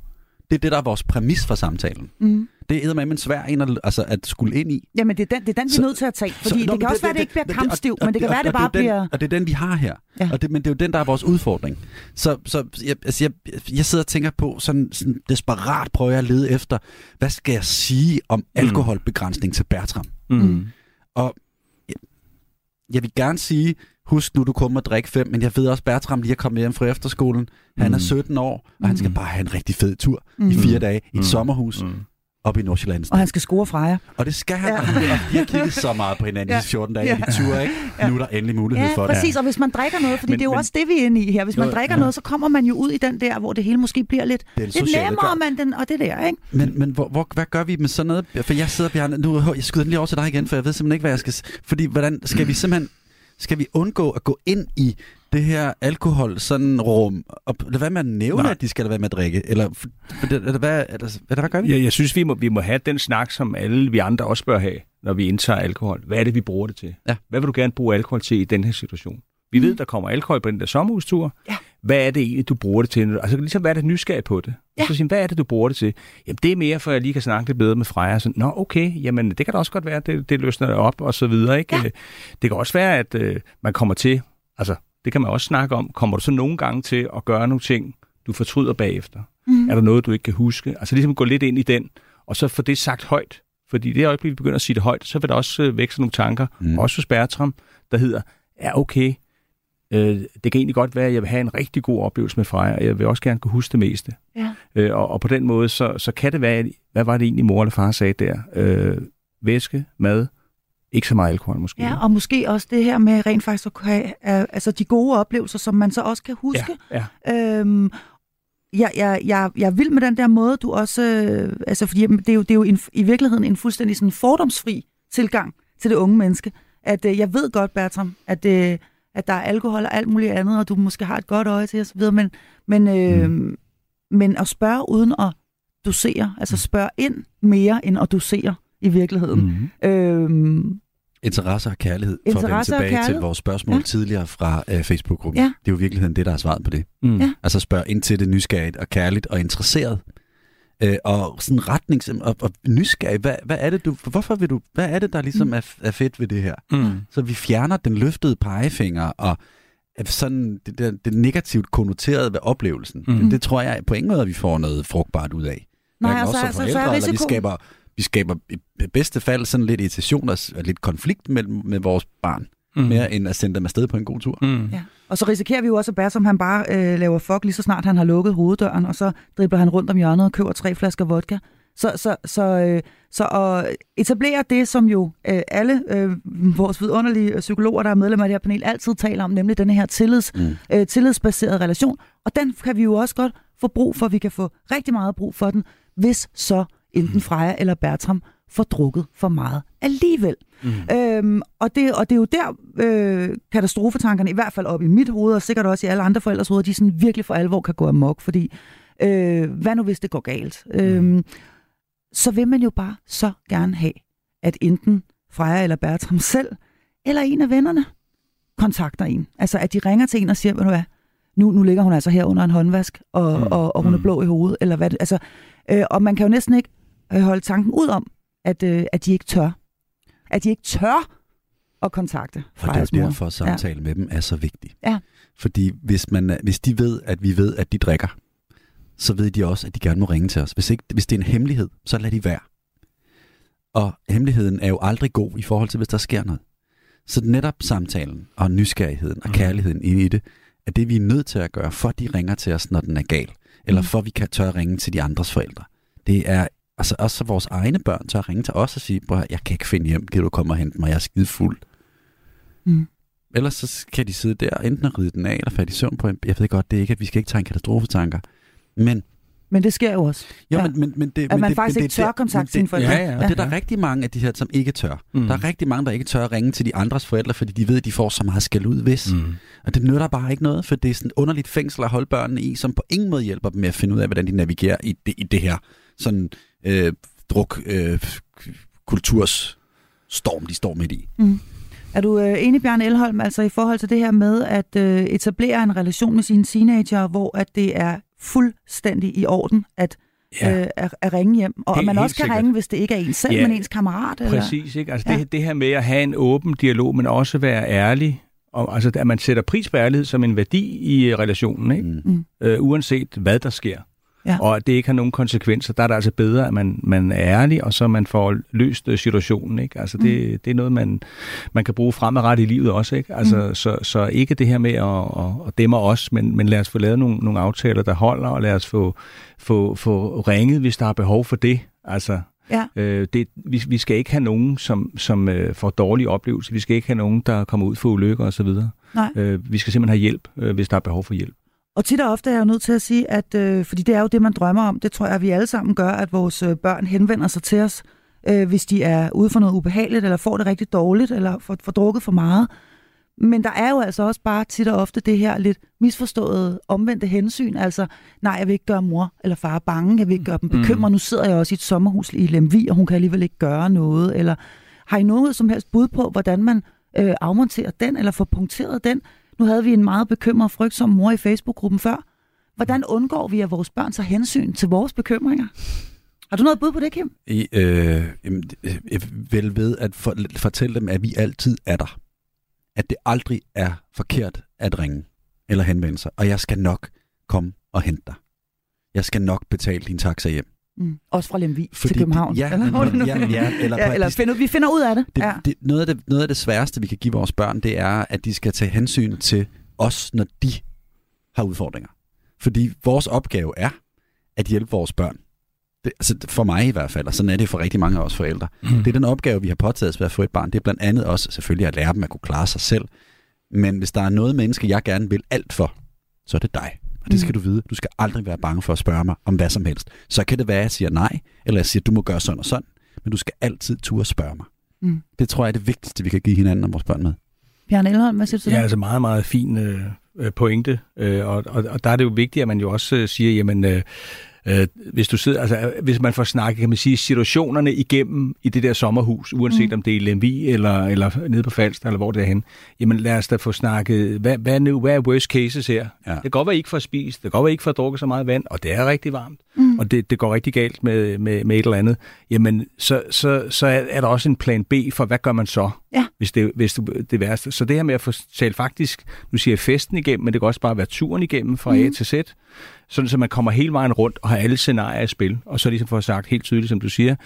[SPEAKER 5] Det er det, der er vores præmis for samtalen. Mm. Det er med en svær en at, altså, at skulle ind i.
[SPEAKER 3] Jamen, det er den, det er den vi er nødt til at tage. Fordi så, det, det kan også det, være, at det ikke bliver kampstivt, men det kan være, at det bare bliver...
[SPEAKER 5] Og det er den, vi har her. Ja. Og det, men det er jo den, der er vores udfordring. Så, så jeg, altså, jeg, jeg sidder og tænker på, sådan, sådan desperat prøver jeg at lede efter, hvad skal jeg sige om mm. alkoholbegrænsning til Bertram? Mm. Og jeg vil gerne sige, husk nu, du kommer at drikke fem, men jeg ved også, Bertram lige er kommet hjem fra efterskolen. Han mm. er 17 år, og han skal mm. bare have en rigtig fed tur mm. i fire dage i et mm. sommerhus. Mm op i Nordsjælland.
[SPEAKER 3] Og han skal score fra jer.
[SPEAKER 5] Og det skal han. Ja. De har kigget så meget på hinanden ja. i 14 dage, ja. de tur, ikke? Ja. Nu er der endelig mulighed
[SPEAKER 3] ja,
[SPEAKER 5] for
[SPEAKER 3] det. præcis. Og hvis man drikker noget, fordi men, det er jo men, også det, vi er inde i her. Hvis man jo, drikker ja. noget, så kommer man jo ud i den der, hvor det hele måske bliver lidt, lidt nemmere, man den, og det der, ikke?
[SPEAKER 5] Men, men hvor, hvor, hvad gør vi med sådan noget? For jeg sidder, Bjarne, nu jeg skyder den lige over til dig igen, for jeg ved simpelthen ikke, hvad jeg skal... Fordi hvordan skal vi simpelthen skal vi undgå at gå ind i det her alkohol sådan rum, og lade være med at nævne, Nej. at de skal lade være med at drikke? Eller, eller, hvad, eller, eller hvad gør vi?
[SPEAKER 4] Ja, jeg synes, vi må, vi må have den snak, som alle vi andre også bør have, når vi indtager alkohol. Hvad er det, vi bruger det til? Ja. Hvad vil du gerne bruge alkohol til i den her situation? Vi mm. ved, der kommer alkohol på den der sommerhustur. Ja. Hvad er det egentlig, du bruger det til? Altså ligesom, hvad er det nysgerrig på det? Ja. Så sige, hvad er det, du bruger det til? Jamen, det er mere, for at jeg lige kan snakke lidt bedre med Freja. Så, Nå, okay, jamen, det kan da også godt være, det, det løsner op, og så videre, ikke? Ja. Det kan også være, at øh, man kommer til, altså, det kan man også snakke om, kommer du så nogle gange til at gøre nogle ting, du fortryder bagefter? Mm. Er der noget, du ikke kan huske? Altså ligesom gå lidt ind i den, og så få det sagt højt. Fordi det øjeblik, vi begynder at sige det højt, så vil der også øh, vækse nogle tanker, mm. også hos Bertram, der hedder, ja okay, Øh, det kan egentlig godt være, at jeg vil have en rigtig god oplevelse med Freja, og jeg vil også gerne kunne huske det meste. Ja. Øh, og, og på den måde, så, så kan det være, hvad var det egentlig mor eller far sagde der? Øh, væske, mad, ikke så meget alkohol måske.
[SPEAKER 3] Ja, og måske også det her med rent faktisk at have uh, altså de gode oplevelser, som man så også kan huske. Ja, ja. Øhm, jeg, jeg, jeg, jeg er vild med den der måde, du også... Øh, altså, fordi det er jo, det er jo en, i virkeligheden en fuldstændig sådan fordomsfri tilgang til det unge menneske. At øh, jeg ved godt, Bertram, at... Øh, at der er alkohol og alt muligt andet, og du måske har et godt øje til osv., men, men, øh, mm. men at spørge uden at dosere, altså mm. spørge ind mere end at dosere i virkeligheden. Mm. Øh,
[SPEAKER 5] Interesse og kærlighed, for at vende tilbage til vores spørgsmål ja. tidligere fra uh, Facebook-gruppen. Ja. Det er jo i virkeligheden det, der er svaret på det. Mm. Ja. Altså spørg ind til det nysgerrigt og kærligt og interesseret. Uh, og sådan retning og, og nysgerrig. Hvad, hvad er det, du, hvorfor vil du, hvad er det, der ligesom mm. er, er fedt ved det her? Mm. Så vi fjerner den løftede pegefinger og sådan det, det, det negativt konnoterede ved oplevelsen. Mm. Det, det, tror jeg på ingen måde, at vi får noget frugtbart ud af. Nej, altså, også altså, forældre, så er risiko... eller vi skaber vi skaber i bedste fald sådan lidt irritation og lidt konflikt mellem med vores barn, mm. mere end at sende dem afsted på en god tur. Mm.
[SPEAKER 3] Ja. Og så risikerer vi jo også, at Bert, som han bare øh, laver fuck, lige så snart han har lukket hoveddøren, og så dribler han rundt om hjørnet og køber tre flasker vodka. Så, så, så, øh, så at etablere det, som jo øh, alle øh, vores vidunderlige psykologer, der er medlemmer af det her panel, altid taler om, nemlig den her tillids, mm. øh, tillidsbaserede relation. Og den kan vi jo også godt få brug for. Vi kan få rigtig meget brug for den, hvis så enten Freja eller Bertram får drukket for meget alligevel. Mm. Øhm, og, det, og det er jo der, øh, katastrofetankerne, i hvert fald op i mit hoved, og sikkert også i alle andre forældres hoveder, de sådan virkelig for alvor kan gå amok, fordi øh, hvad nu hvis det går galt? Mm. Øhm, så vil man jo bare så gerne have, at enten Freja eller Bertram selv, eller en af vennerne, kontakter en. Altså at de ringer til en og siger, ved du hvad, nu, nu ligger hun altså her under en håndvask, og, mm. og, og hun er mm. blå i hovedet, eller hvad altså, øh, Og man kan jo næsten ikke øh, holde tanken ud om, at, øh, at de ikke tør. At de ikke tør at kontakte
[SPEAKER 5] Og det er derfor, at samtale ja. med dem er så vigtig. Ja. Fordi hvis, man, hvis de ved, at vi ved, at de drikker, så ved de også, at de gerne må ringe til os. Hvis, ikke, hvis det er en hemmelighed, så lad de være. Og hemmeligheden er jo aldrig god i forhold til, hvis der sker noget. Så netop samtalen og nysgerrigheden og kærligheden ind i det, er det, vi er nødt til at gøre, for de ringer til os, når den er gal. Eller for vi kan tør ringe til de andres forældre. Det er altså også så vores egne børn tør ringe til os og sige, bror, jeg kan ikke finde hjem, kan du komme og hente mig, jeg er skide fuld.
[SPEAKER 3] Mm.
[SPEAKER 5] Ellers så kan de sidde der, enten at ride den af, eller falde i søvn på en. Jeg ved godt, det er ikke, at vi skal ikke tænke katastrofetanker. Men
[SPEAKER 3] Men det sker jo også.
[SPEAKER 5] jo,
[SPEAKER 3] Ja.
[SPEAKER 5] men, men, men det,
[SPEAKER 3] At
[SPEAKER 5] men
[SPEAKER 3] man
[SPEAKER 5] det,
[SPEAKER 3] faktisk
[SPEAKER 5] men
[SPEAKER 3] ikke
[SPEAKER 5] det,
[SPEAKER 3] tør kontakte sine forældre.
[SPEAKER 4] Ja, ja.
[SPEAKER 5] Og det er der rigtig mange af de her, som ikke tør.
[SPEAKER 4] Mm.
[SPEAKER 5] Der er rigtig mange, der ikke tør at ringe til de andres forældre, fordi de ved, at de får så meget skæld ud hvis. Mm. Og det nytter bare ikke noget, for det er sådan underligt fængsel at holde børnene i, som på ingen måde hjælper dem med at finde ud af, hvordan de navigerer i det, i det her sådan øh, druk øh, kulturs storm, de står midt i.
[SPEAKER 3] Er du øh, enig, Bjørn Elholm, altså i forhold til det her med at øh, etablere en relation med sine teenager, hvor at det er fuldstændig i orden at,
[SPEAKER 4] Ja.
[SPEAKER 3] øh, at, at ringe hjem, og
[SPEAKER 4] Helt-
[SPEAKER 3] at man også kan
[SPEAKER 4] sikkert.
[SPEAKER 3] ringe, hvis det ikke er en selv,
[SPEAKER 4] Ja,
[SPEAKER 3] men ens kammerat? Eller?
[SPEAKER 4] Præcis, ikke? Altså
[SPEAKER 3] Ja.
[SPEAKER 4] det, det her med at have en åben dialog, men også være ærlig, og, altså at man sætter pris på ærlighed som en værdi i øh, relationen, ikke?
[SPEAKER 5] Mm.
[SPEAKER 4] Øh, uanset hvad der sker.
[SPEAKER 3] Ja.
[SPEAKER 4] Og at det ikke har nogen konsekvenser, der er det altså bedre, at man, man er ærlig, og så man får løst øh, situationen. Ikke? Altså det, mm. det er noget, man, man kan bruge fremadrettet i livet også. Ikke? Altså, mm. så, så ikke det her med at, at, at dæmme os, men, men lad os få lavet nogle, nogle aftaler, der holder, og lad os få, få, få ringet, hvis der er behov for det. Altså,
[SPEAKER 3] Ja.
[SPEAKER 4] Øh, det, vi, vi skal ikke have nogen, som, som øh, får dårlige oplevelser. Vi skal ikke have nogen, der kommer ud for ulykker osv. Øh, vi skal simpelthen have hjælp, øh, hvis der er behov for hjælp.
[SPEAKER 3] Og tit og ofte er jeg jo nødt til at sige, at øh, fordi det er jo det, man drømmer om, det tror jeg, at vi alle sammen gør, at vores øh, børn henvender sig til os, øh, hvis de er ude for noget ubehageligt, eller får det rigtig dårligt, eller får, får drukket for meget. Men der er jo altså også bare tit og ofte det her lidt misforståede, omvendte hensyn. Altså, nej, jeg vil ikke gøre mor eller far bange, jeg vil ikke gøre dem bekymret. Nu sidder jeg også i et sommerhus i Lemvi, og hun kan alligevel ikke gøre noget. Eller har I noget som helst bud på, hvordan man øh, afmonterer den, eller får punkteret den? Nu havde vi en meget bekymret, frygtsom mor i Facebook-gruppen før. Hvordan undgår vi, at vores børn tager hensyn til vores bekymringer? Har du noget bud på det, Kim?
[SPEAKER 5] I, øh, øh, øh jeg vil ved at for, fortælle dem, at vi altid er der. At det aldrig er forkert at ringe eller henvende sig. Og jeg skal nok komme og hente dig. Jeg skal nok betale din taxa hjem.
[SPEAKER 3] Mm. Også fra Lemvi
[SPEAKER 5] Fordi
[SPEAKER 3] til København.
[SPEAKER 5] det- ja,
[SPEAKER 3] eller,
[SPEAKER 5] ja,
[SPEAKER 3] er.
[SPEAKER 5] ja, eller
[SPEAKER 3] ja, eller
[SPEAKER 5] de-
[SPEAKER 3] find, ud- vi finder ud af det.
[SPEAKER 5] Det,
[SPEAKER 3] ja.
[SPEAKER 5] det, noget, af det, noget af det sværeste, vi kan give vores børn, det er, at de skal tage hensyn til os, når de har udfordringer. Fordi vores opgave er at hjælpe vores børn. Det, altså for mig i hvert fald, og sådan er det for rigtig mange af os forældre. Mm. Det er den opgave, vi har påtaget os ved at få et barn. Det er blandt andet også selvfølgelig at lære dem at kunne klare sig selv. Men hvis der er noget menneske, jeg gerne vil alt for, så er det dig. Og det skal du vide. Du skal aldrig være bange for at spørge mig om hvad som helst. Så kan det være, at jeg siger nej, eller jeg siger, du må gøre sådan og sådan. Men du skal altid turde spørge mig.
[SPEAKER 3] Mm.
[SPEAKER 5] Det tror jeg er det vigtigste, vi kan give hinanden og vores børn med.
[SPEAKER 3] Bjørn Elholm, hvad siger du til
[SPEAKER 4] Ja,
[SPEAKER 3] det?
[SPEAKER 4] altså meget, meget fin øh, øh, pointe. Øh, og, og, og der er det jo vigtigt, at man jo også øh, siger, jamen, øh, øh, hvis du sidder, altså, øh, hvis man får snakket, kan man sige, situationerne igennem i det der sommerhus, uanset mm. om det er i Lemvi eller, eller nede på Falster, eller hvor det er hen, jamen lad os da få snakket, hvad, hvad, nu, hvad er worst cases her?
[SPEAKER 5] Ja.
[SPEAKER 4] Det kan godt være, I ikke får spist, det kan godt være, I ikke får drukket så meget vand, og det er rigtig varmt, mm. og det, det går rigtig galt med, med, med et eller andet. Jamen, så, så, så er der også en plan B for, hvad gør man så,
[SPEAKER 3] Ja.
[SPEAKER 4] hvis, det, hvis det, det værste. Så det her med at få talt faktisk, nu siger jeg festen igennem, men det kan også bare være turen igennem fra mm. A til Z, sådan så man kommer hele vejen rundt og har alle scenarier i spil, og så ligesom får sagt helt tydeligt, som du siger,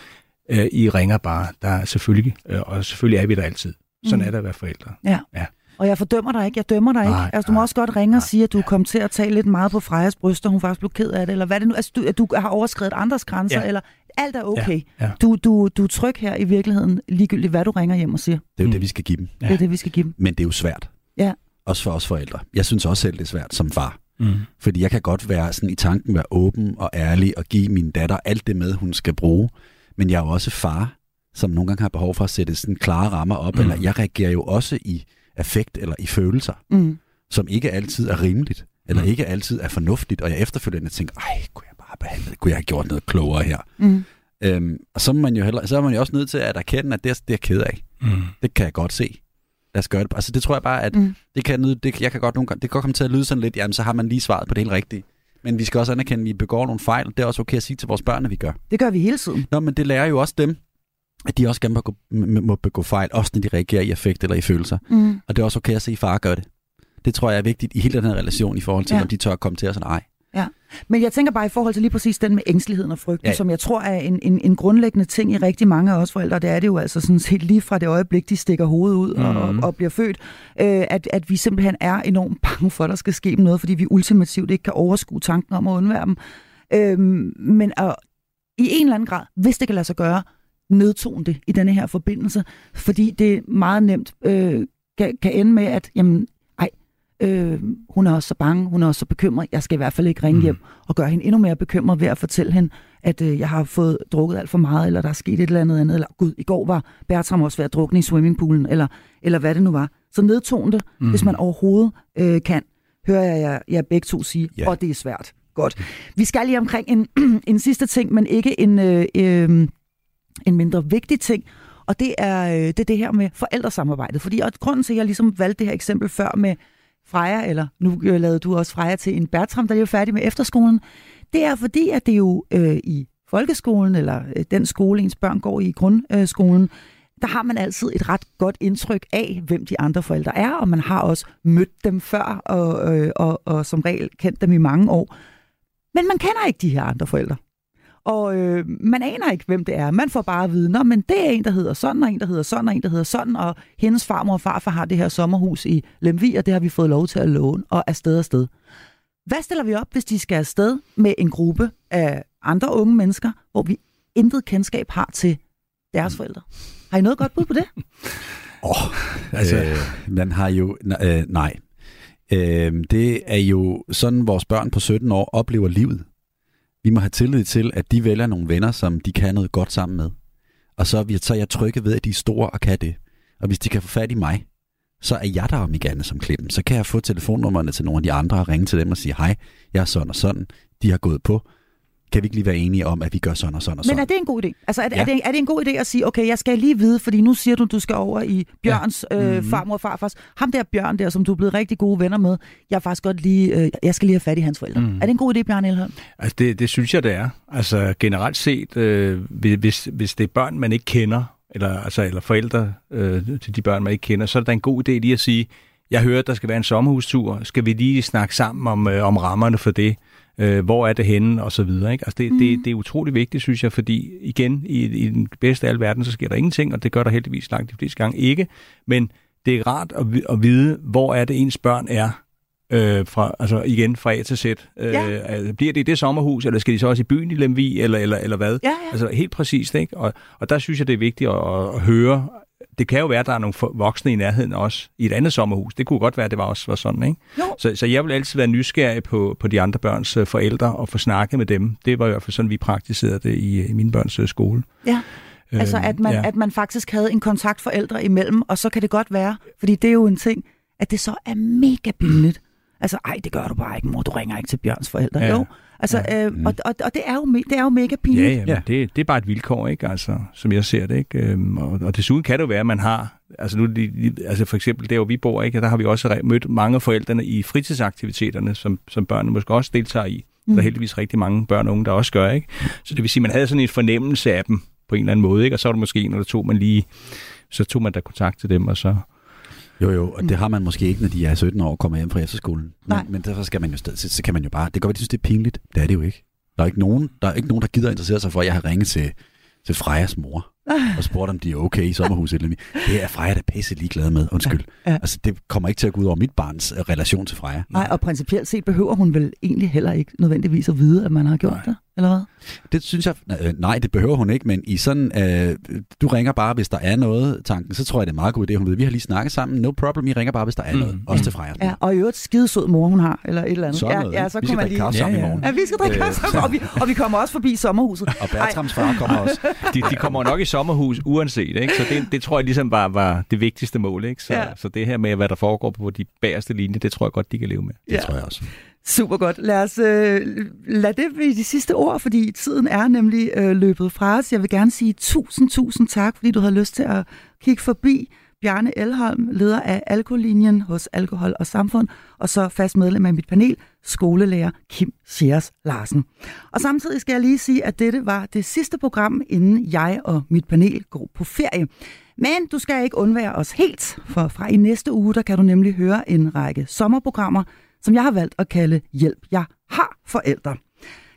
[SPEAKER 4] øh, I ringer bare, der er selvfølgelig, øh, og selvfølgelig er vi der altid. Sådan
[SPEAKER 3] Mm.
[SPEAKER 4] er det at være forældre.
[SPEAKER 3] Ja.
[SPEAKER 4] Ja.
[SPEAKER 3] Og jeg fordømmer dig ikke, jeg dømmer dig ikke.
[SPEAKER 4] Nej,
[SPEAKER 3] altså, du må
[SPEAKER 4] nej,
[SPEAKER 3] også godt ringe og
[SPEAKER 4] nej,
[SPEAKER 3] sige, at du
[SPEAKER 4] ja.
[SPEAKER 3] kom til at tage lidt meget på Frejas bryster, hun faktisk blev ked af det, eller hvad det nu altså, du, at du har overskrevet andres grænser,
[SPEAKER 4] Ja.
[SPEAKER 3] eller alt er okay.
[SPEAKER 4] Ja, ja.
[SPEAKER 3] Du, du, du er tryg her i virkeligheden, ligegyldigt hvad du ringer hjem og siger.
[SPEAKER 5] Det er jo
[SPEAKER 4] Mm.
[SPEAKER 5] det, vi skal give dem.
[SPEAKER 3] Ja. Det er det, vi skal give dem.
[SPEAKER 5] Men det er jo svært.
[SPEAKER 3] Ja.
[SPEAKER 5] Også for os forældre. Jeg synes også selv, det er svært som far.
[SPEAKER 4] Mm.
[SPEAKER 5] Fordi jeg kan godt være sådan i tanken, være åben og ærlig og give min datter alt det med, hun skal bruge. Men jeg er jo også far, som nogle gange har behov for at sætte sådan klare rammer op.
[SPEAKER 4] Mm.
[SPEAKER 5] Eller jeg reagerer jo også i affekt eller i følelser,
[SPEAKER 3] Mm.
[SPEAKER 5] som ikke altid er rimeligt. Eller
[SPEAKER 4] Mm.
[SPEAKER 5] ikke altid er fornuftigt. Og jeg efterfølgende tænker, ej, kunne behandlet, kunne jeg have gjort noget klogere her?
[SPEAKER 3] Mm.
[SPEAKER 5] Øhm, og så er, man jo heller, så er man jo også nødt til at erkende, at det er, det er jeg ked af.
[SPEAKER 4] Mm.
[SPEAKER 5] Det kan jeg godt se. Lad os gøre det. Altså det tror jeg bare, at
[SPEAKER 3] Mm.
[SPEAKER 5] det kan, det, jeg kan godt nogle gange, det kan godt komme til at lyde sådan lidt, jamen så har man lige svaret på det helt rigtige. Men vi skal også anerkende, at vi begår nogle fejl. Det er også okay at sige til vores børn, at vi gør.
[SPEAKER 3] Det gør vi hele tiden.
[SPEAKER 5] Nå, men det lærer jo også dem, at de også gerne må, må begå fejl, også når de reagerer i affekt eller i følelser.
[SPEAKER 3] Mm.
[SPEAKER 5] Og det er også okay at se, far gør det. Det tror jeg er vigtigt i hele den her relation i forhold til,
[SPEAKER 3] ja.
[SPEAKER 5] om de tør at komme til os eller ej.
[SPEAKER 3] Ja, men jeg tænker bare i forhold til lige præcis den med ængsteligheden og frygten, ja. Som jeg tror er en, en, en grundlæggende ting i rigtig mange af os forældre. Det er det jo altså sådan set lige fra det øjeblik, de stikker hovedet ud mm. og, og, og bliver født, øh, at, at vi simpelthen er enormt bange for, at der skal ske dem noget, fordi vi ultimativt ikke kan overskue tanken om at undvære dem. Øh, men at, i en eller anden grad, hvis det kan lade sig gøre, nedtone det i denne her forbindelse, fordi det meget nemt øh, kan, kan ende med, at jamen, øh, hun er også så bange, hun er også så bekymret, jeg skal i hvert fald ikke ringe hjem og gøre hende endnu mere bekymret ved at fortælle hende, at øh, jeg har fået drukket alt for meget, eller der er sket et eller andet andet, eller gud, i går var Bertram også ved at drukne i swimmingpoolen, eller, eller hvad det nu var. Så nedtone det, mm. hvis man overhovedet øh, kan, hører jeg jer, jer begge to sige,
[SPEAKER 5] Ja.
[SPEAKER 3] og det er svært. Godt. Vi skal lige omkring en, en sidste ting, men ikke en, øh, øh, en mindre vigtig ting, og det er, øh, det er det her med forældresamarbejdet. Fordi og grunden til, at jeg ligesom valgte det her eksempel før med Freja, eller nu øh, lavede du også Freja til en Bertram, der er jo færdig med efterskolen, det er fordi, at det jo øh, i folkeskolen, eller øh, den skole, ens børn går i i grundskolen, der har man altid et ret godt indtryk af, hvem de andre forældre er, og man har også mødt dem før, og, øh, og, og som regel kendt dem i mange år. Men man kender ikke de her andre forældre. Og øh, man aner ikke, hvem det er. Man får bare at vide, Nå, men det er en, der hedder sådan, og en, der hedder sådan, og en, der hedder sådan, og hendes farmor og farfar har det her sommerhus i Lemvi, og det har vi fået lov til at låne, og afsted og sted. Hvad stiller vi op, hvis de skal afsted med en gruppe af andre unge mennesker, hvor vi intet kendskab har til deres forældre? Har I noget godt bud på det?
[SPEAKER 5] Altså, øh, man har jo... Øh, nej. Øh, det er jo sådan, vores børn på 17 år oplever livet. Vi må have tillid til, at de vælger nogle venner, som de kan noget godt sammen med. Og så er, vi, så er jeg trygge ved, at de er store og kan det. Og hvis de kan få fat i mig, så er jeg der om igen som klippen. Så kan jeg få telefonnummerne til nogle af de andre og ringe til dem og sige, hej, jeg er sådan og sådan, de har gået på. Kan vi ikke lige være enige om, at vi gør sådan og sådan og sådan?
[SPEAKER 3] Men er det en god idé? Altså, er, ja. Er, det, er det en god idé at sige, okay, jeg skal lige vide, fordi nu siger du, du skal over i Bjørns ja. øh,
[SPEAKER 5] Mhm.
[SPEAKER 3] farmor og farfars. Ham der Bjørn der, som du er blevet rigtig gode venner med, jeg er faktisk godt lige, øh, jeg skal lige have fat i hans forældre. Mm. Er det en god idé, Bjørn Elholm?
[SPEAKER 4] Altså det, det synes jeg, det er. Altså generelt set, øh, hvis, hvis det er børn, man ikke kender, eller, altså, eller forældre øh, til de børn, man ikke kender, så er det da en god idé lige at sige, jeg hører, at der skal være en sommerhustur. Skal vi lige snakke sammen om, øh, om rammerne for det? Øh, hvor er det henne? Og så videre. Ikke? Altså det, mm. det, det er utrolig vigtigt, synes jeg, fordi igen, i, i den bedste af alle verden, så sker der ingenting, og det gør der heldigvis langt de fleste gange ikke. Men det er rart at, at vide, hvor er det ens børn er, øh, fra, altså igen fra A til Z. Øh,
[SPEAKER 3] Ja.
[SPEAKER 4] altså, bliver det i det sommerhus, eller skal de så også i byen i Lemvi, eller, eller, eller hvad?
[SPEAKER 3] Ja, ja.
[SPEAKER 4] Altså helt præcist, ikke? Og, og der synes jeg, det er vigtigt at, at høre. Det kan jo være, at der er nogle voksne i nærheden også i et andet sommerhus. Det kunne godt være, at det var også var sådan, ikke?
[SPEAKER 3] Jo.
[SPEAKER 4] Så, så jeg vil altid være nysgerrig på, på de andre børns øh, forældre og få snakket med dem. Det var i hvert fald sådan, vi praktiserede det i, i mine børns øh, skole.
[SPEAKER 3] Ja. Altså,
[SPEAKER 4] Øhm,
[SPEAKER 3] at man, ja. at man faktisk havde en kontakt forældre imellem, og så kan det godt være, fordi det er jo en ting, at det så er mega billigt. Altså, ej, det gør du bare ikke, mor. Du ringer ikke til Bjørns forældre. Ja. Jo. Altså, ja. øh, og, og, og det, er jo, det er jo mega pinligt.
[SPEAKER 4] Ja, ja,
[SPEAKER 5] Ja.
[SPEAKER 4] Det, det er bare et vilkår, ikke? Altså, som jeg ser det, ikke? Øhm, og, og desuden kan det jo være, at man har, altså nu, altså for eksempel der, hvor vi bor, ikke? Der har vi også mødt mange af forældrene i fritidsaktiviteterne, som, som børnene måske også deltager i. Mm. Der er heldigvis rigtig mange børn og unge, der også gør, ikke? Så det vil sige, at man havde sådan en fornemmelse af dem på en eller anden måde, ikke? Og så var der måske en eller to, man lige, så tog man da kontakt til dem, og så...
[SPEAKER 5] Jo, jo, og det har man måske ikke, når de er 17 år og kommer hjem fra efterskolen. Men,
[SPEAKER 3] Nej.
[SPEAKER 5] men derfor skal man jo stadig, så, så kan man jo bare, det kan godt være, de synes, det er pinligt. Det er det jo ikke. Der er ikke nogen, der, er ikke nogen, der gider interessere sig for, at jeg har ringet til, til Frejas mor og spurgt, om de er okay i sommerhuset. eller. Det er Freja, der er pisse ligeglad med. Undskyld.
[SPEAKER 3] Ja, ja.
[SPEAKER 5] Altså, det kommer ikke til at gå ud over mit barns øh, relation til Freja.
[SPEAKER 3] Nej, og principielt set behøver hun vel egentlig heller ikke nødvendigvis at vide, at man har gjort
[SPEAKER 4] Nej.
[SPEAKER 3] det, eller hvad?
[SPEAKER 5] Det synes jeg, øh, nej, det behøver hun ikke, men i sådan, øh, du ringer bare, hvis der er noget, tanken, så tror jeg, det er meget god idé, hun ved, vi har lige snakket sammen, no problem, I ringer bare, hvis der er noget,
[SPEAKER 4] Mm.
[SPEAKER 5] også til Freja.
[SPEAKER 3] Ja, og i øvrigt skidesød mor, hun har, eller et eller andet.
[SPEAKER 5] Sådan
[SPEAKER 3] ja,
[SPEAKER 5] noget,
[SPEAKER 3] ja,
[SPEAKER 5] ikke?
[SPEAKER 3] så
[SPEAKER 5] vi skal
[SPEAKER 3] man
[SPEAKER 5] drikke
[SPEAKER 3] lige...
[SPEAKER 5] kaffe sammen
[SPEAKER 4] Ja,
[SPEAKER 5] i
[SPEAKER 4] ja.
[SPEAKER 5] morgen.
[SPEAKER 3] Ja, vi skal drikke
[SPEAKER 5] Øh,
[SPEAKER 3] kaffe sammen, og vi, og vi kommer også forbi sommerhuset.
[SPEAKER 5] Og Bertrams far kommer også.
[SPEAKER 4] De, de kommer nok i sommerhus uanset, ikke? Så det, det tror jeg ligesom var, var det vigtigste mål, ikke? Så,
[SPEAKER 3] Ja.
[SPEAKER 4] ja. så det her med, hvad der foregår på de bagerste linje, det tror jeg godt, de kan leve med.
[SPEAKER 5] Det tror jeg også.
[SPEAKER 3] Super godt. Lad os øh, lad det blive de sidste ord, fordi tiden er nemlig øh, løbet fra os. Jeg vil gerne sige tusind, tusind tak, fordi du havde lyst til at kigge forbi. Bjarne Elholm, leder af Alkolinjen hos Alkohol og Samfund, og så fast medlem af mit panel, skolelærer Kim Sjærs Larsen. Og samtidig skal jeg lige sige, at dette var det sidste program, inden jeg og mit panel går på ferie. Men du skal ikke undvære os helt, for fra i næste uge, der kan du nemlig høre en række sommerprogrammer, som jeg har valgt at kalde Hjælp, jeg har forældre.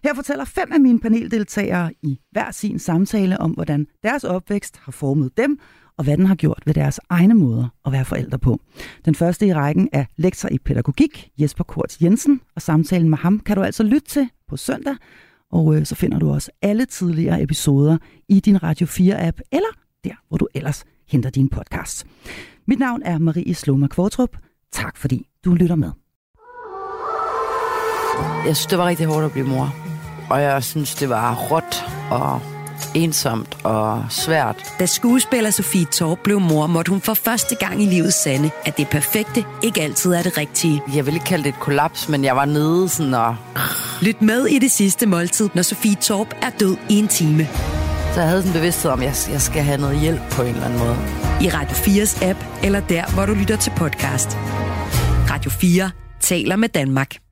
[SPEAKER 3] Her fortæller fem af mine paneldeltagere i hver sin samtale om, hvordan deres opvækst har formet dem, og hvad den har gjort ved deres egne måder at være forældre på. Den første i rækken er lektor i pædagogik, Jesper Kort Jensen, og samtalen med ham kan du altså lytte til på søndag, og øh, så finder du også alle tidligere episoder i din Radio 4-app, eller der, hvor du ellers henter din podcast. Mit navn er Marie Sloma Kvartrup. Tak fordi du lytter med.
[SPEAKER 6] Jeg synes, det var rigtig hårdt at blive mor. Og jeg synes, det var råt og ensomt og svært.
[SPEAKER 1] Da skuespiller Sofie Torp blev mor, måtte hun for første gang i livet sande, at det perfekte ikke altid er det rigtige.
[SPEAKER 6] Jeg vil ikke kalde det et kollaps, men jeg var nede sådan og...
[SPEAKER 1] Lyt med i det sidste måltid, når Sofie Torp er død i en time.
[SPEAKER 6] Så jeg havde sådan bevidsthed om, at jeg skal have noget hjælp på en eller anden måde.
[SPEAKER 1] I Radio 4's app, eller der, hvor du lytter til podcast. Radio 4 taler med Danmark.